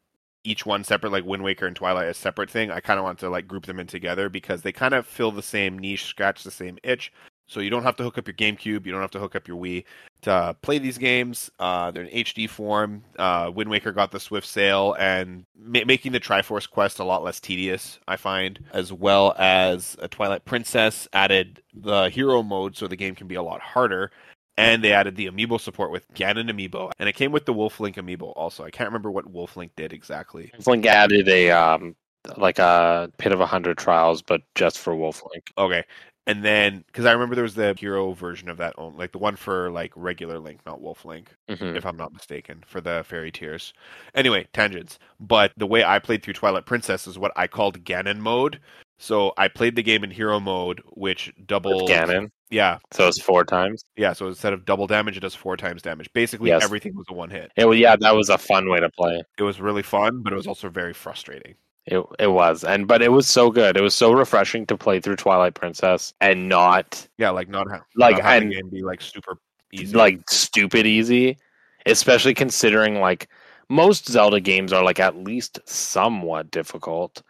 each one separate, like Wind Waker and Twilight a separate thing. I kind of want to like group them in together because they kind of fill the same niche, scratch the same itch. So you don't have to hook up your GameCube, you don't have to hook up your Wii to play these games. Uh, they're in HD form. Uh, Wind Waker got the Swift Sail and ma- making the Triforce quest a lot less tedious, I find, as well as a Twilight Princess added the hero mode so the game can be a lot harder. And they added the amiibo support with Ganon amiibo, and it came with the Wolf Link amiibo also. I can't remember what Wolf Link did exactly. Wolflink added a um like a pit of a hundred trials, but just for Wolf Link. Okay, and then because I remember there was the hero version of that, own, like the one for like regular Link, not Wolf Link. hmm if I'm not mistaken, for the fairy tears. Anyway, tangents. But the way I played through Twilight Princess is what I called Ganon mode. So I played the game in hero mode, which doubled. Ganon. Yeah, So it's four times. yeah. So instead of double damage, it does four times damage. Basically, Yes. everything was a one hit. It was yeah, that was a fun way to play. It was really fun, but it was also very frustrating. It it was, and but it was so good. It was so refreshing to play through Twilight Princess and not Yeah, like not, ha- Like, not having and- the game be like super easy. like stupid easy, especially considering like most Zelda games are like at least somewhat difficult.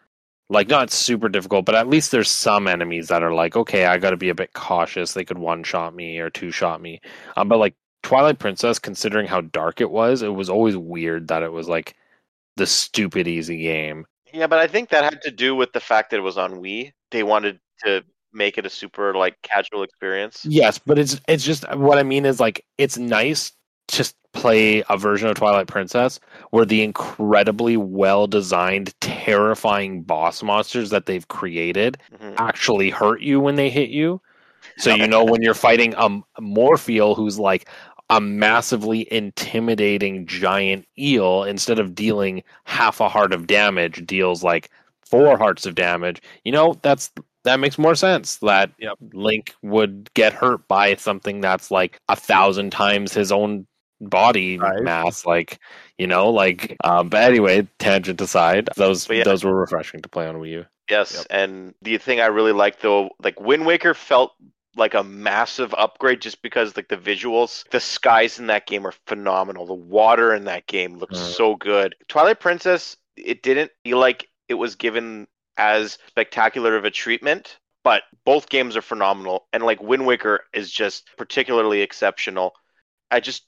Like not super difficult, but at least there's some enemies that are like, okay, I got to be a bit cautious. They could one shot me or two shot me. Um, but like Twilight Princess, considering how dark it was, it was always weird that it was like the stupid easy game. Yeah, but I think that had to do with the fact that it was on Wii. They wanted to make it a super like casual experience. Yes, but it's it's just what I mean is like it's nice s- play a version of Twilight Princess where the incredibly well designed, terrifying boss monsters that they've created Mhm. actually hurt you when they hit you. So you know when you're fighting a Morpheel who's like a massively intimidating giant eel instead of dealing half a heart of damage deals like four hearts of damage. You know, that's that makes more sense that Yep. Link would get hurt by something that's like a thousand times his own body Size. mass, like you know, like. Um, but anyway, tangent aside, those yeah. those were refreshing to play on Wii U. Yes, Yep. and the thing I really liked though, like Wind Waker felt like a massive upgrade just because like the visuals, the skies in that game are phenomenal. The water in that game looks Mm. so good. Twilight Princess, it didn't feel like it was given as spectacular of a treatment, but both games are phenomenal and like Wind Waker is just particularly exceptional. I just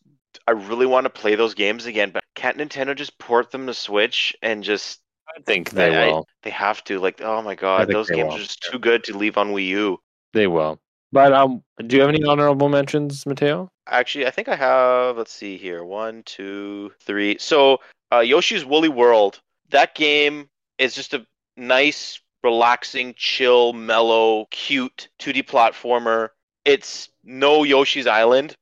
I really want to play those games again, but can't Nintendo just port them to Switch and just I think they I- I- will. they have to like oh my god, those games will. are just too good to leave on Wii U. They will. But um, do you have any honorable mentions, Matteo? Actually, I think I have. Let's see here. One, two, three. So, uh, Yoshi's Woolly World. That game is just a nice, relaxing, chill, mellow, cute 2D platformer. It's no Yoshi's Island,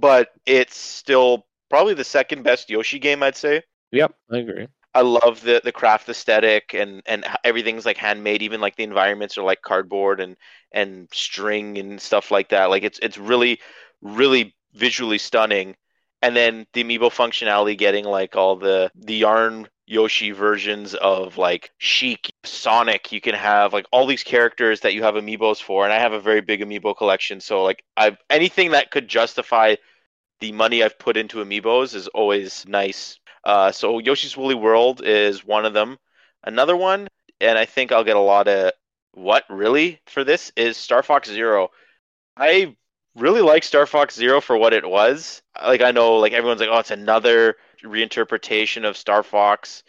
but it's still probably the second best Yoshi game, I'd say. Yep, I agree. I love the the craft aesthetic and and everything's like handmade. Even like the environments are like cardboard and and string and stuff like that. Like it's it's really really visually stunning. And then the amiibo functionality, getting like all the the yarn Yoshi versions of like Sheik, Sonic. You can have like all these characters that you have amiibos for, and I have a very big amiibo collection. So like I've anything that could justify the money I've put into amiibos is always nice. Uh, so Yoshi's Woolly World is one of them. Another one, and I think I'll get a lot of what really for this is Star Fox Zero. I really like Star Fox Zero for what it was. Like I know, like everyone's like, oh, it's another reinterpretation of Star Fox.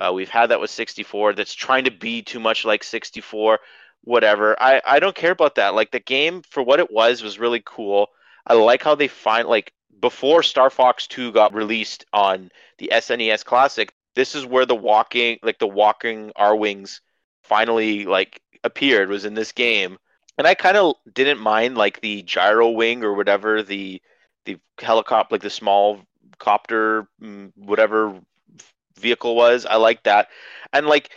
Uh, we've had that with 64. That's trying to be too much like 64. Whatever. I I don't care about that. Like the game for what it was was really cool. I like how they find like before Star Fox 2 got released on the SNES Classic, this is where the walking like the walking Arwings finally like appeared was in this game. And I kind of didn't mind like the Gyrowing or whatever the the helicopter like the small copter mm, whatever vehicle was. I like that. And like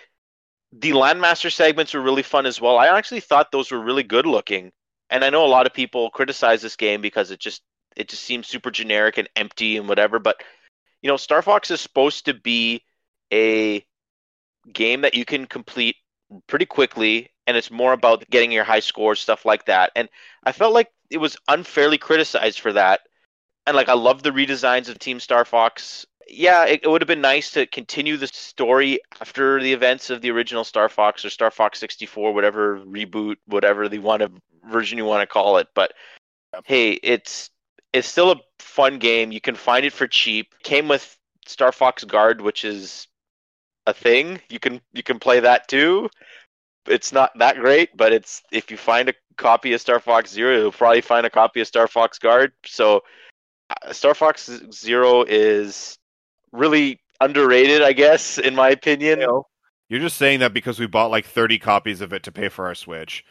the Landmaster segments were really fun as well. I actually thought those were really good looking. And I know a lot of people criticize this game because it just it just seems super generic and empty and whatever, but you know, Star Fox is supposed to be a game that you can complete pretty quickly and it's more about getting your high scores stuff like that. And I felt like it was unfairly criticized for that. And like I love the redesigns of Team Star Fox. Yeah, it, it would have been nice to continue the story after the events of the original Star Fox or Star Fox 64, whatever reboot, whatever the want to version you want to call it. But hey, it's it's still a fun game. You can find it for cheap. Came with Star Fox Guard, which is a thing. You can you can play that too. It's not that great, but it's if you find a copy of Star Fox Zero, you'll probably find a copy of Star Fox Guard. So Star Fox Zero is really underrated, I guess, in my opinion. You're just saying that because we bought like 30 copies of it to pay for our Switch.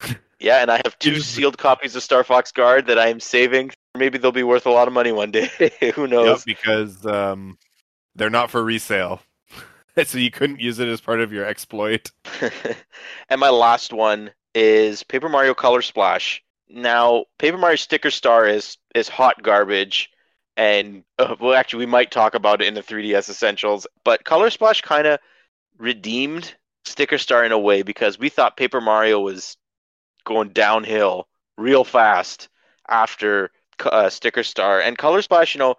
Yeah, and I have two sealed copies of Star Fox Guard that I am saving. Maybe they'll be worth a lot of money one day. Who Yep, knows? because um, they're not for resale. so you couldn't use it as part of your exploit. and my last one is Paper Mario Color Splash. Now, Paper Mario Sticker Star is is hot garbage, and uh, well, actually, we might talk about it in the 3DS Essentials. But Color Splash kind of redeemed Sticker Star in a way because we thought Paper Mario was going downhill real fast after uh, Sticker Star and Color Splash. You know,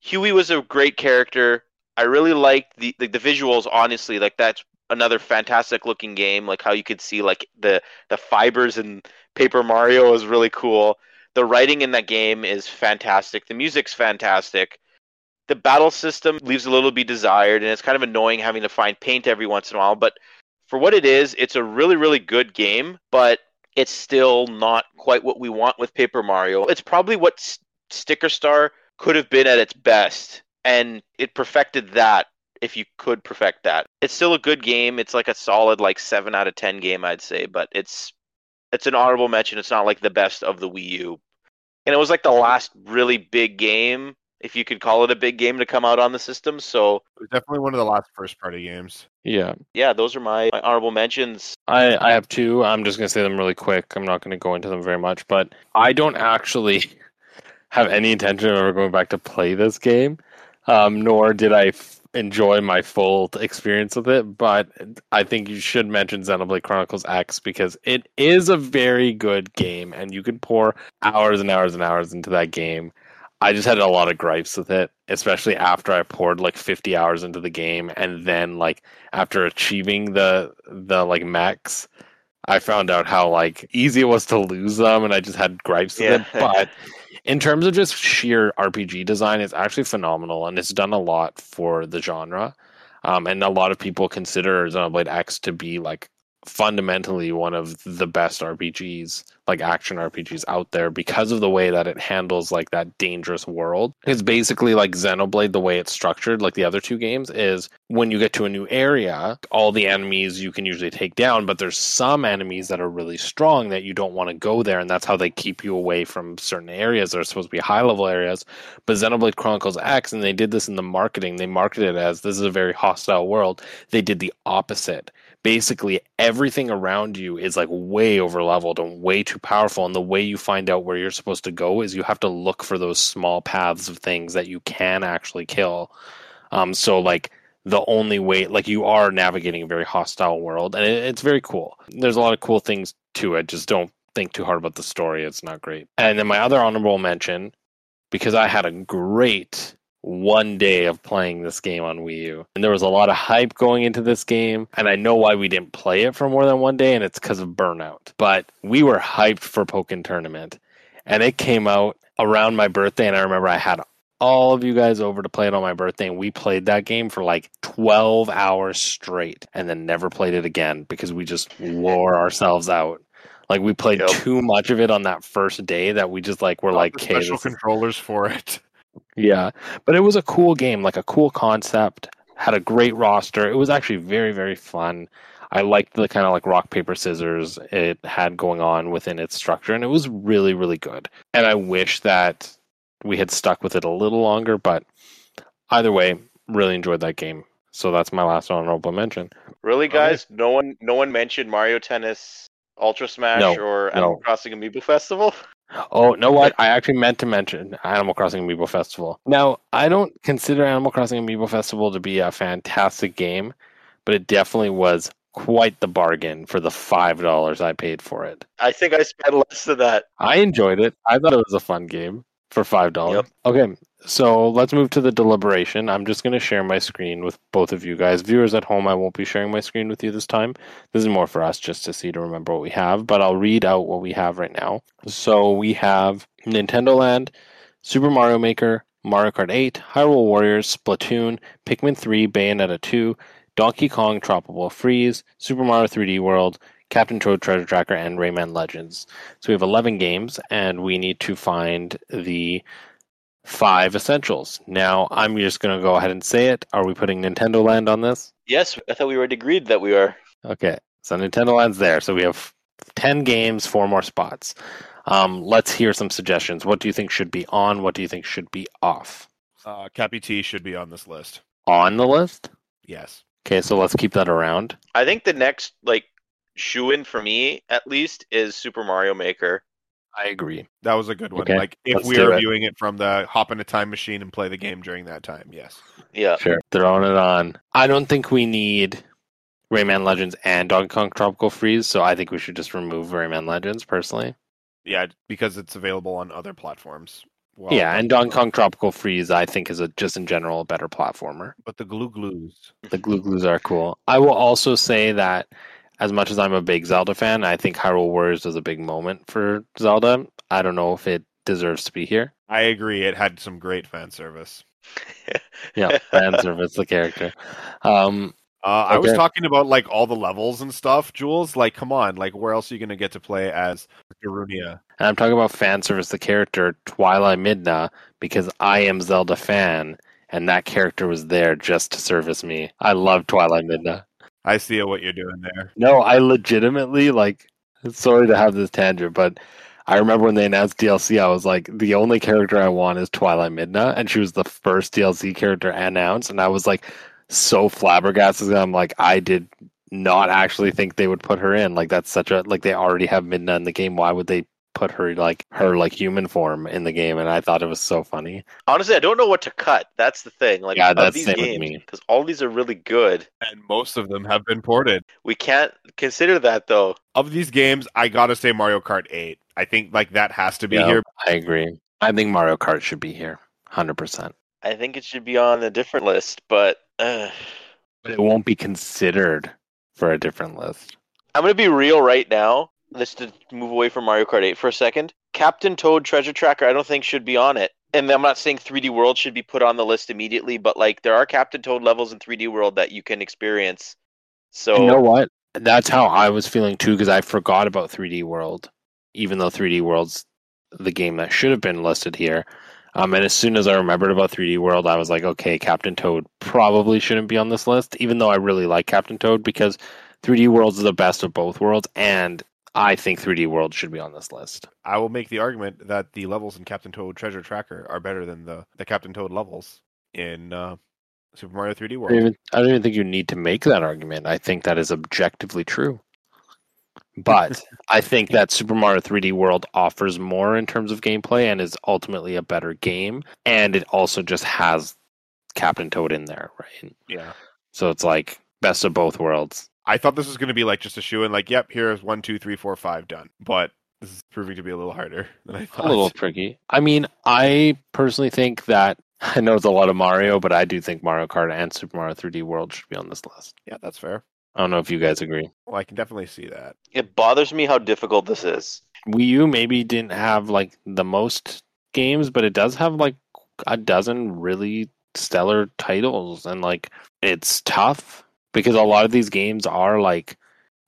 Huey was a great character. I really liked the, the the visuals. Honestly, like that's another fantastic looking game. Like how you could see like the the fibers in Paper Mario is really cool. The writing in that game is fantastic. The music's fantastic. The battle system leaves a little to be desired, and it's kind of annoying having to find paint every once in a while. But for what it is, it's a really really good game. But it's still not quite what we want with Paper Mario. It's probably what S- Sticker Star could have been at its best, and it perfected that if you could perfect that. It's still a good game. It's like a solid like 7 out of 10 game I'd say, but it's it's an honorable mention. It's not like the best of the Wii U. And it was like the last really big game, if you could call it a big game to come out on the system. So, It was definitely one of the last first party games. Yeah, yeah, those are my, my honorable mentions. I I have two. I'm just gonna say them really quick. I'm not gonna go into them very much, but I don't actually have any intention of ever going back to play this game, um, nor did I f- enjoy my full experience with it. But I think you should mention Xenoblade Chronicles X because it is a very good game, and you can pour hours and hours and hours into that game. I just had a lot of gripes with it, especially after I poured like 50 hours into the game, and then like after achieving the the like max, I found out how like easy it was to lose them, and I just had gripes with Yeah. it. But in terms of just sheer RPG design, it's actually phenomenal, and it's done a lot for the genre. Um, and a lot of people consider Xenoblade X to be like fundamentally one of the best RPGs, like action RPGs out there, because of the way that it handles like that dangerous world. It's basically like Xenoblade, the way it's structured, like the other two games, is when you get to a new area, all the enemies you can usually take down, but there's some enemies that are really strong that you don't want to go there, and that's how they keep you away from certain areas that are supposed to be high level areas. But Xenoblade Chronicles X, and they did this in the marketing, they marketed it as this is a very hostile world. They did the opposite basically everything around you is like way over leveled and way too powerful and the way you find out where you're supposed to go is you have to look for those small paths of things that you can actually kill. Um so like the only way like you are navigating a very hostile world and it, it's very cool. There's a lot of cool things to it just don't think too hard about the story it's not great. And then my other honorable mention because i had a great one day of playing this game on Wii U. And there was a lot of hype going into this game. And I know why we didn't play it for more than one day, and it's because of burnout. But we were hyped for Pokken Tournament. And it came out around my birthday. And I remember I had all of you guys over to play it on my birthday. And we played that game for like 12 hours straight and then never played it again because we just wore ourselves out. Like we played Yep. too much of it on that first day that we just like were like, okay, special is- controllers for it. Yeah, but it was a cool game, like a cool concept. Had a great roster. It was actually very, very fun. I liked the kind of like rock paper scissors it had going on within its structure, and it was really, really good. And I wish that we had stuck with it a little longer, but either way, really enjoyed that game. So that's my last honorable mention. Really, guys? No one, no one mentioned Mario Tennis, Ultra Smash, No, or Animal no. Crossing Amiibo Festival. Oh, no! what? I actually meant to mention Animal Crossing Amiibo Festival. Now, I don't consider Animal Crossing Amiibo Festival to be a fantastic game, but it definitely was quite the bargain for the five dollars I paid for it. I think I spent less than that. I enjoyed it. I thought it was a fun game for five dollars. Yep. Okay, so let's move to the deliberation. I'm just going to share my screen with both of you guys. Viewers at home, I won't be sharing my screen with you this time. This is more for us just to see to remember what we have, but I'll read out what we have right now. So we have Nintendo Land, Super Mario Maker, Mario Kart 8, Hyrule Warriors, Splatoon, Pikmin 3, Bayonetta 2, Donkey Kong Tropical Freeze, Super Mario 3D World, Captain Toad Treasure Tracker, and Rayman Legends. So we have 11 games, and we need to find the five essentials. Now, I'm just going to go ahead and say it. Are we putting Nintendo Land on this? Yes, I thought we already agreed that we are. Okay, so Nintendo Land's there. So we have 10 games, four more spots. Um, let's hear some suggestions. What do you think should be on? What do you think should be off? Uh, Cappy T should be on this list. On the list? Yes. Okay, so let's keep that around. I think the next like shoe in for me at least is Super Mario Maker. I agree. That was a good one. Okay, Like if let's we are it. viewing it from the hop in a time machine and play the game during that time, yes. Yeah, Sure. Throwing it on. I don't think we need Rayman Legends and Donkey Kong Tropical Freeze, so I think we should just remove Rayman Legends personally. Yeah, because it's available on other platforms. Well, yeah, and Donkey Kong Tropical Freeze, I think, is a just in general a better platformer. but the glue glues. The glue glues are cool. I will also say that as much as I'm a big Zelda fan, I think Hyrule Warriors was a big moment for Zelda. I don't know if it deserves to be here. I agree. It had some great fan service. Yeah, fan service, the character. Um, Uh, I was talking about like all the levels and stuff, Jules. Like, come on, like where else are you gonna get to play as Darunia? and I'm talking about fan service, the character Twilight Midna, because I am Zelda fan, and that character was there just to service me. I love Twilight Midna. I see what you're doing there. No, I legitimately like. Sorry to have this tangent, but I remember when they announced DLC, I was like, the only character I want is Twilight Midna, and she was the first DLC character announced, and I was like, so flabbergasted. I'm like, I did not actually think they would put her in. Like that's such a like they already have Midna in the game. Why would they put her like her like human form in the game, and I thought it was so funny. Honestly, I don't know what to cut. That's the thing. Like, Yeah, of that's these same with games, me. because all these are really good. And most of them have been ported. We can't consider that though. Of these games, I gotta say Mario Kart 8. I think like that has to be Yeah, here. I agree. I think Mario Kart should be here, hundred percent. I think it should be on a different list, but uh, But it won't be considered for a different list. I'm gonna be real right now. Let's move away from Mario Kart 8 for a second. Captain Toad Treasure Tracker, I don't think should be on it. And I'm not saying 3D World should be put on the list immediately, but like there are Captain Toad levels in 3D World that you can experience. So You know what? That's how I was feeling too, because I forgot about 3D World, even though 3D World's the game that should have been listed here. Um, and as soon as I remembered about 3D World, I was like, okay, Captain Toad probably shouldn't be on this list, even though I really like Captain Toad because 3D World's the best of both worlds, and I think 3D World should be on this list. I will make the argument that the levels in Captain Toad Treasure Tracker are better than the, the Captain Toad levels in uh, Super Mario 3D World. don't, even, I don't even think you need to make that argument. I think that is objectively true. But I think that Super Mario 3D World offers more in terms of gameplay and is ultimately a better game. And it also just has Captain Toad in there, right? Yeah. So it's like best of both worlds. I thought this was going to be like just a shoe in, like, yep, here's one, two, three, four, five, done. But this is proving to be a little harder than I thought. A little tricky. I mean, I personally think that I know it's a lot of Mario, but I do think Mario Kart and Super Mario 3D World should be on this list. Yeah, that's fair. I don't know if you guys agree. Well, I can definitely see that. it bothers me how difficult this is. Wii U maybe didn't have like the most games, but it does have like a dozen really stellar titles, and like it's tough because a lot of these games are like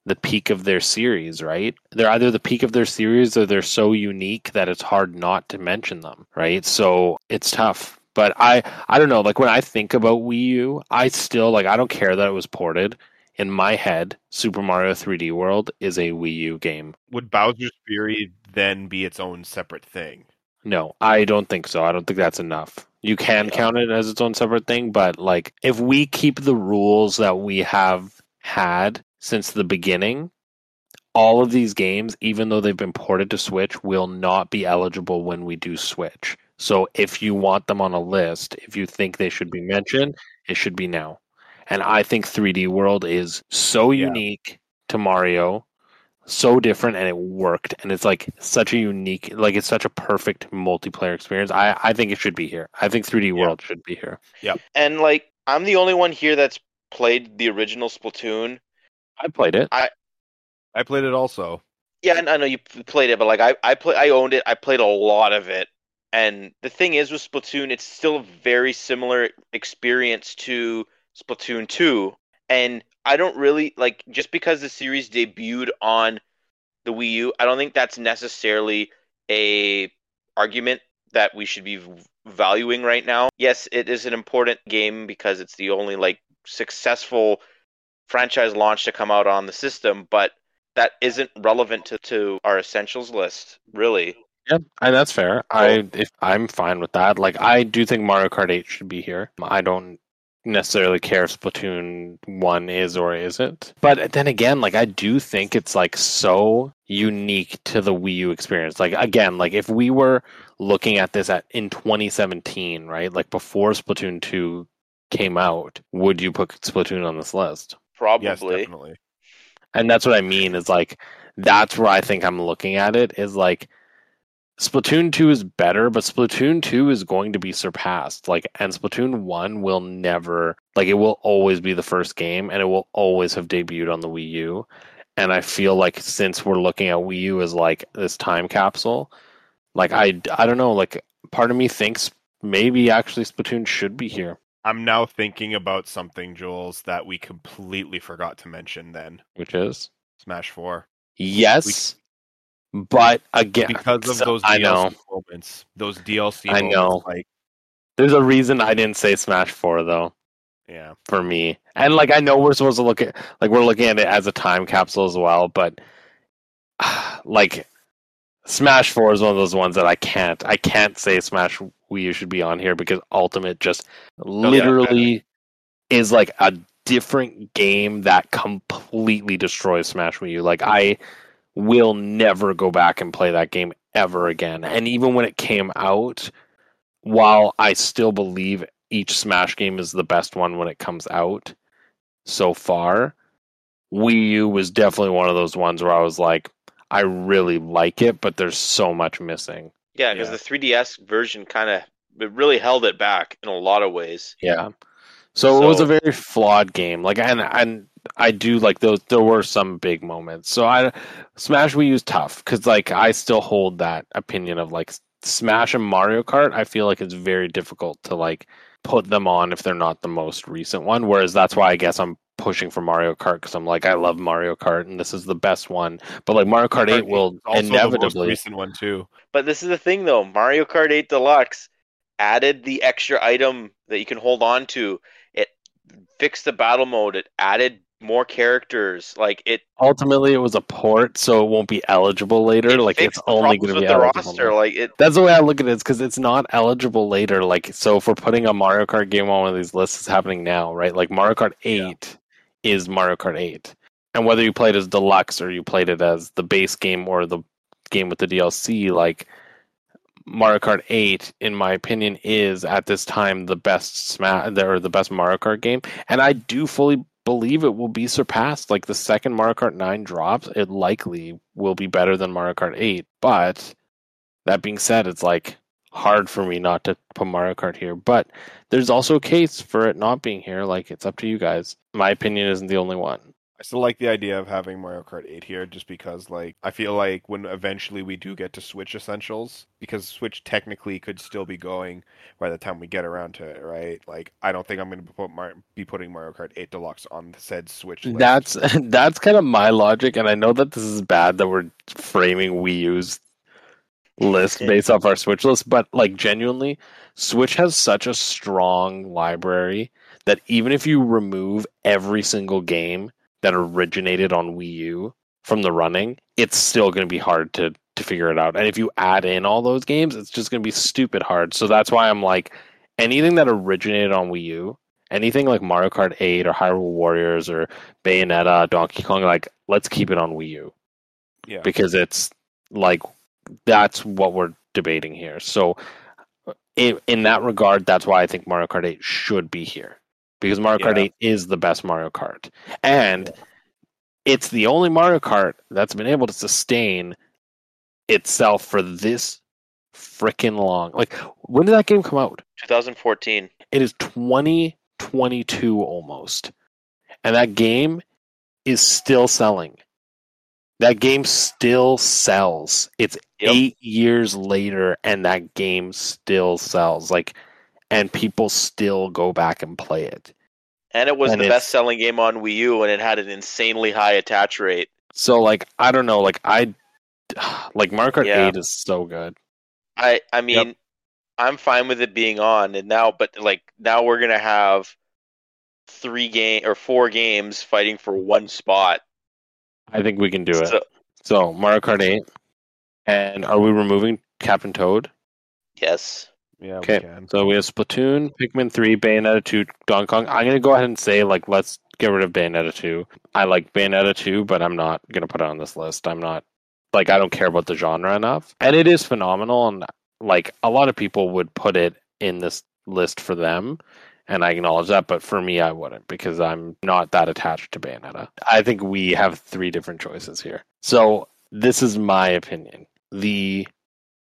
the peak of their series, right? They're either the peak of their series or they're so unique that it's hard not to mention them, right? So it's tough. But I I don't know, like when I think about Wii U, I still like I don't care that it was ported. In my head, Super Mario 3D World is a Wii U game. Would Bowser's Fury then be its own separate thing? No, I don't think so. I don't think that's enough. You can Yeah. count it as its own separate thing, but like if we keep the rules that we have had since the beginning, all of these games, even though they've been ported to Switch, will not be eligible when we do Switch. So if you want them on a list, if you think they should be mentioned, it should be now. And I think 3D World is so Yeah. unique to Mario, so different, and it worked. And it's like such a unique, like it's such a perfect multiplayer experience. I, I think it should be here. I think 3D World should be here. Yeah. And like I'm the only one here that's played the original Splatoon. I played it. I I played it also. Yeah, and I know you played it, but like I, I play, I owned it. I played a lot of it. And the thing is with Splatoon, it's still a very similar experience to Splatoon 2. And I don't really like just because the series debuted on the Wii U, I don't think that's necessarily a argument that we should be valuing right now. Yes, it is an important game because it's the only like successful franchise launch to come out on the system, but that isn't relevant to, to our essentials list, really. Yeah, and that's fair. I if I'm fine with that. Like I do think Mario Kart 8 should be here. I don't necessarily care if Splatoon 1 is or isn't. But then again, like I do think it's like so unique to the Wii U experience. Like again, like if we were looking at this at in 2017, right? Like before Splatoon 2 came out, would you put Splatoon on this list? Probably. Yes, definitely. And that's what I mean is like that's where I think I'm looking at it is like Splatoon 2 is better, but Splatoon 2 is going to be surpassed. Like and Splatoon 1 will never like it will always be the first game and it will always have debuted on the Wii U. And I feel like since we're looking at Wii U as like this time capsule, like I I don't know, like part of me thinks maybe actually Splatoon should be here, I'm now thinking about something, Gules, that we completely forgot to mention then. which is Smash 4. yes, but again Because of those I DLC know. moments. Those DLC I moments. know. Like, There's a reason I didn't say Smash 4 though yeah. for me. And like I know we're supposed to look at like we're looking at it as a time capsule as well, but like Smash 4 is one of those ones that I can't I can't say Smash Wii U should be on here because Ultimate just oh, literally is like a different game that completely destroys Smash Wii U. Like I will never go back and play that game ever again. And even when it came out, while I still believe each Smash game is the best one when it comes out so far, Wii U was definitely one of those ones where I was like, I really like it, but there's so much missing. Yeah, because Yeah. the 3DS version kind of it really held it back in a lot of ways. Yeah. So, it was a very flawed game. Like and and I do like those there were some big moments. So I Smash Wii U's tough cuz like I still hold that opinion of like Smash and Mario Kart. I feel like it's very difficult to like put them on if they're not the most recent one whereas that's why I guess I'm pushing for Mario Kart cuz I'm like I love Mario Kart and this is the best one. But like Mario Kart 8 will also the most inevitably recent one too. But this is the thing though, Mario Kart 8 Deluxe added the extra item that you can hold on to. It fixed the battle mode. It added more characters. Like it, ultimately it was a port so it won't be eligible later it like it's only going to be the eligible roster. now. Like it, That's the way I look at it, because it's not eligible later. Like, so if we're putting a Mario Kart game on one of these lists, it's happening now, right? Like, Mario Kart 8 is Mario Kart 8. And whether you played as deluxe or you played it as the base game or the game with the DLC, like, Mario Kart 8, in my opinion, is at this time the best Smash or the best Mario Kart game. And I do fully believe it will be surpassed. Like the second Mario Kart 9 drops, it likely will be better than Mario Kart 8. But that being said, it's like hard for me not to put Mario Kart here. But there's also a case for it not being here. Like it's up to you guys. My opinion isn't the only one. I still like the idea of having Mario Kart 8 here just because like I feel like when eventually we do get to Switch Essentials because Switch technically could still be going by the time we get around to it, right? Like I don't think I'm going to put Mar- be putting Mario Kart 8 Deluxe on the said Switch list. That's that's kind of my logic, and I know that this is bad that we're framing Wii U's list based off our Switch list, but like genuinely, Switch has such a strong library that even if you remove every single game that originated on Wii U from the running, it's still going to be hard to to figure it out. And if you add in all those games, it's just going to be stupid hard. So that's why I'm like anything that originated on Wii U, anything like Mario Kart 8 or Hyrule Warriors or Bayonetta, Donkey Kong, like let's keep it on Wii U yeah. because it's like that's what we're debating here. So in, in that regard, that's why I think Mario Kart 8 should be here because Mario Kart Yeah. 8 is the best Mario Kart. And it's the only Mario Kart that's been able to sustain itself for this freaking long. Like when did that game come out? 2014. It is 2022 almost. And that game is still selling. That game still sells. It's Yep. eight years later, and that game still sells. Like, and people still go back and play it. And it was And the best selling game on Wii U, and it had an insanely high attach rate. So, like, I don't know. Like, I like Mario Kart Yeah. 8 is so good. I I mean, I'm fine with it being on, and now, but like now we're gonna have three game or four games fighting for one spot. I think we can do it. So, So, Mario Kart 8. And are we removing Captain Toad? yes, Yeah, Okay, we. So we have Splatoon, Pikmin 3, Bayonetta 2, Donkey Kong. I'm going to go ahead and say, like, let's get rid of Bayonetta 2. I like Bayonetta 2, but I'm not going to put it on this list. I'm not, like, I don't care about the genre enough. And it is phenomenal. And, like, a lot of people would put it in this list for them. And I acknowledge that. But for me, I wouldn't because I'm not that attached to Bayonetta. I think we have three different choices here. So this is my opinion. The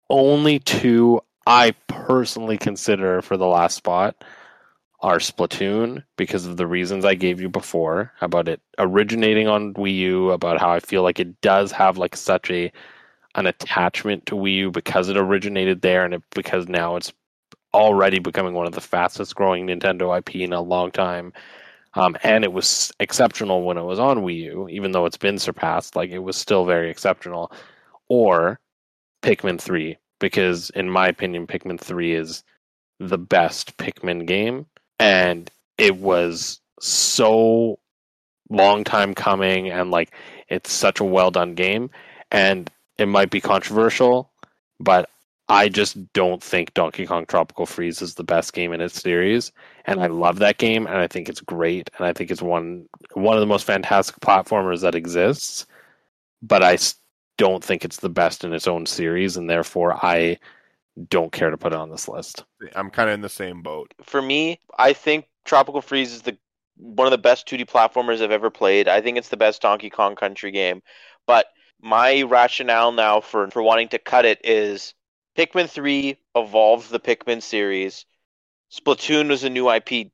only two I personally consider for the last spot are Splatoon because of the reasons I gave you before about it originating on Wii U, about how I feel like it does have like such a an attachment to Wii U because it originated there and it, because now it's already becoming one of the fastest growing Nintendo IP in a long time. Um, and it was exceptional when it was on Wii U, even though it's been surpassed. Like it was still very exceptional. Or Pikmin 3 because in my opinion Pikmin 3 is the best Pikmin game. And it was so long time coming and like it's such a well done game. And it might be controversial but I just don't think Donkey Kong Tropical Freeze is the best game in its series. And I love that game and I think it's great and I think it's one one of the most fantastic platformers that exists. But I don't think it's the best in its own series, and therefore I don't care to put it on this list. I'm kind of in the same boat. For me, I think Tropical Freeze is the one of the best 2D platformers I've ever played. I think it's the best Donkey Kong Country game. But my rationale now for, for wanting to cut it is Pikmin 3 evolved the Pikmin series. Splatoon was a new IP.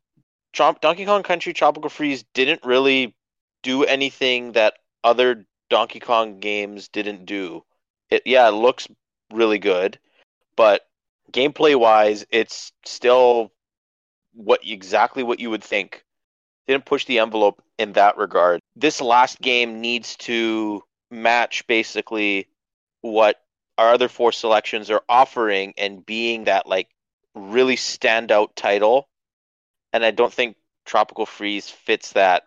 Donkey Kong Country Tropical Freeze didn't really do anything that other Donkey Kong games didn't do. It yeah, it looks really good, but gameplay wise, it's still what exactly what you would think. Didn't push the envelope in that regard. This last game needs to match basically what our other four selections are offering and being that like really standout title. And I don't think Tropical Freeze fits that,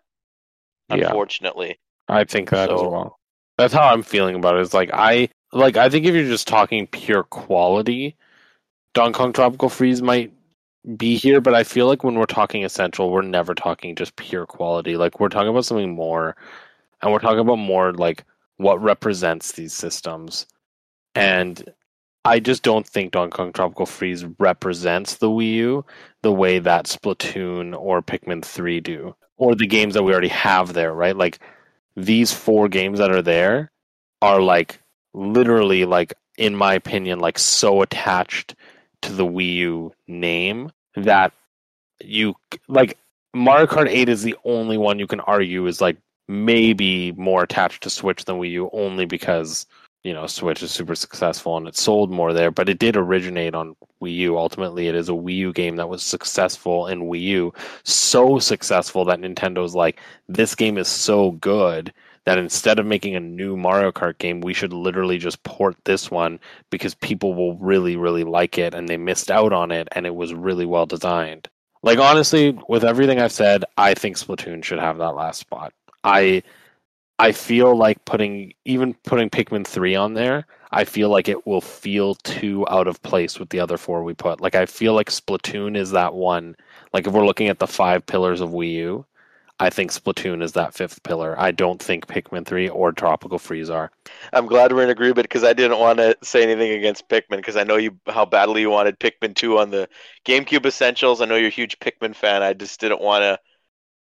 unfortunately. I think that as well. That's how I'm feeling about it. It's like I like I think if you're just talking pure quality, Donkey Kong Tropical Freeze might be here, but I feel like when we're talking essential, we're never talking just pure quality. Like we're talking about something more and we're talking about more like what represents these systems. And I just don't think Donkey Kong Tropical Freeze represents the Wii U the way that Splatoon or Pikmin 3 do. Or the games that we already have there, right? Like these four games that are there are like literally like in my opinion like so attached to the Wii U name that you like Mario Kart 8 is the only one you can argue is like maybe more attached to Switch than Wii U only because you know Switch is super successful and it sold more there but it did originate on Wii U ultimately it is a Wii U game that was successful in Wii U so successful that Nintendo's like this game is so good that instead of making a new Mario Kart game, we should literally just port this one because people will really, really like it and they missed out on it and it was really well designed. Like honestly, with everything I've said, I think Splatoon should have that last spot. I I feel like putting even putting Pikmin 3 on there, I feel like it will feel too out of place with the other four we put. Like I feel like Splatoon is that one. Like if we're looking at the five pillars of Wii U, I think Splatoon is that fifth pillar. I don't think Pikmin 3 or Tropical Freeze are. I'm glad we're in agreement because I didn't want to say anything against Pikmin because I know you how badly you wanted Pikmin 2 on the GameCube Essentials. I know you're a huge Pikmin fan. I just didn't want to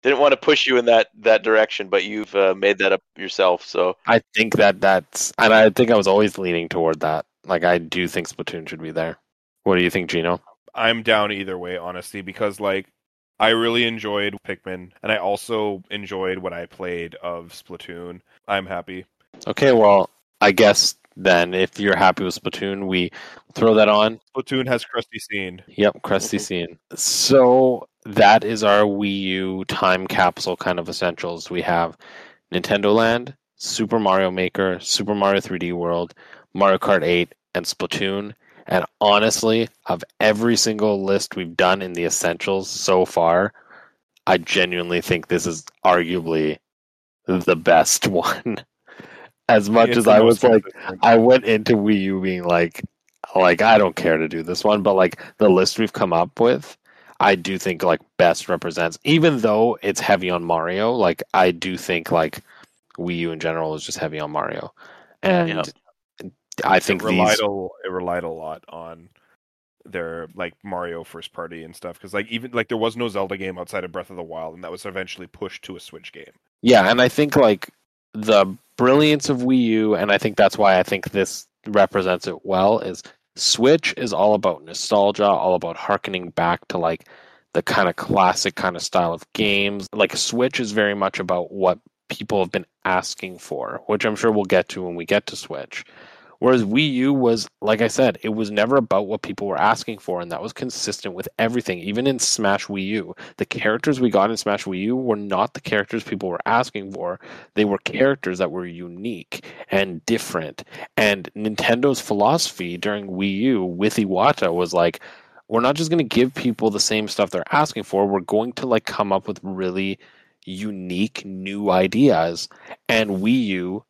didn't want to push you in that that direction, but you've uh, made that up yourself. So I think that that's, and I think I was always leaning toward that. Like I do think Splatoon should be there. What do you think, Gino? I'm down either way, honestly, because like I really enjoyed Pikmin, and I also enjoyed what I played of Splatoon. I'm happy. Okay, well, I guess then if you're happy with Splatoon, we throw that on. Splatoon has Crusty Sean. Yep, Crusty Sean. So that is our Wii U time capsule kind of essentials. We have Nintendo Land, Super Mario Maker, Super Mario 3D World, Mario Kart 8, and Splatoon. And honestly, of every single list we've done in the essentials so far, I genuinely think this is arguably the best one. As much It's as I was like. I went into Wii U being like, like I don't care to do this one, but like the list we've come up with, I do think like best represents. Even though it's heavy on Mario, like I do think like Wii U in general is just heavy on Mario, and Yeah. I think it relied these. a, it relied a lot on their like Mario first party and stuff because like even like there was no Zelda game outside of Breath of the Wild, and that was eventually pushed to a Switch game. Yeah, and I think like the brilliance of Wii U, and I think that's why I think this represents it well, is Switch is all about nostalgia, all about harkening back to like the kind of classic kind of style of games. Like Switch is very much about what people have been asking for, which I'm sure we'll get to when we get to Switch. Whereas Wii U was, like I said, it was never about what people were asking for, and that was consistent with everything. Even in Smash Wii U, the characters we got in Smash Wii U were not the characters people were asking for. They were characters that were unique and different. And Nintendo's philosophy during Wii U with Iwata was like, we're not just going to give people the same stuff they're asking for. We're going to like come up with really unique new ideas. And Wii U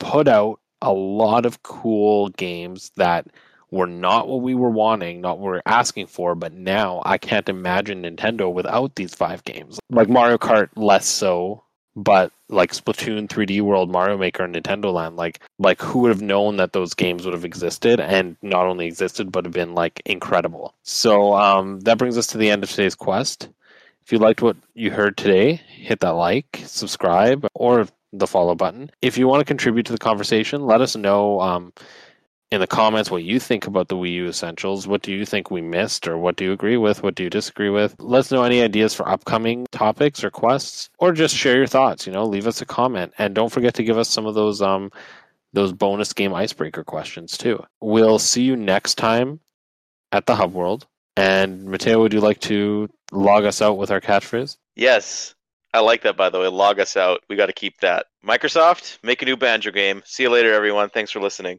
put out a lot of cool games that were not what we were wanting, not what we were asking for, but now I can't imagine Nintendo without these five games. Like Mario Kart, less so, but like Splatoon 3D World, Mario Maker, and Nintendo Land, like like who would have known that those games would have existed and not only existed but have been like incredible. So um, that brings us to the end of today's quest. If you liked what you heard today, hit that like, subscribe, or the follow button. If you want to contribute to the conversation, let us know. Um, in the comments what you think about the Wii U Essentials. What do you think we missed, or what do you agree with? What do you disagree with? Let us know any ideas for upcoming topics or quests, or just share your thoughts. You know, leave us a comment, and don't forget to give us some of those um those bonus game icebreaker questions too. We'll see you next time at the Hub World. And Matteo, would you like to log us out with our catchphrase? Yes. I like that, by the way. Log us out. We got to keep that. Microsoft, make a new Banjo game. See you later, everyone. Thanks for listening.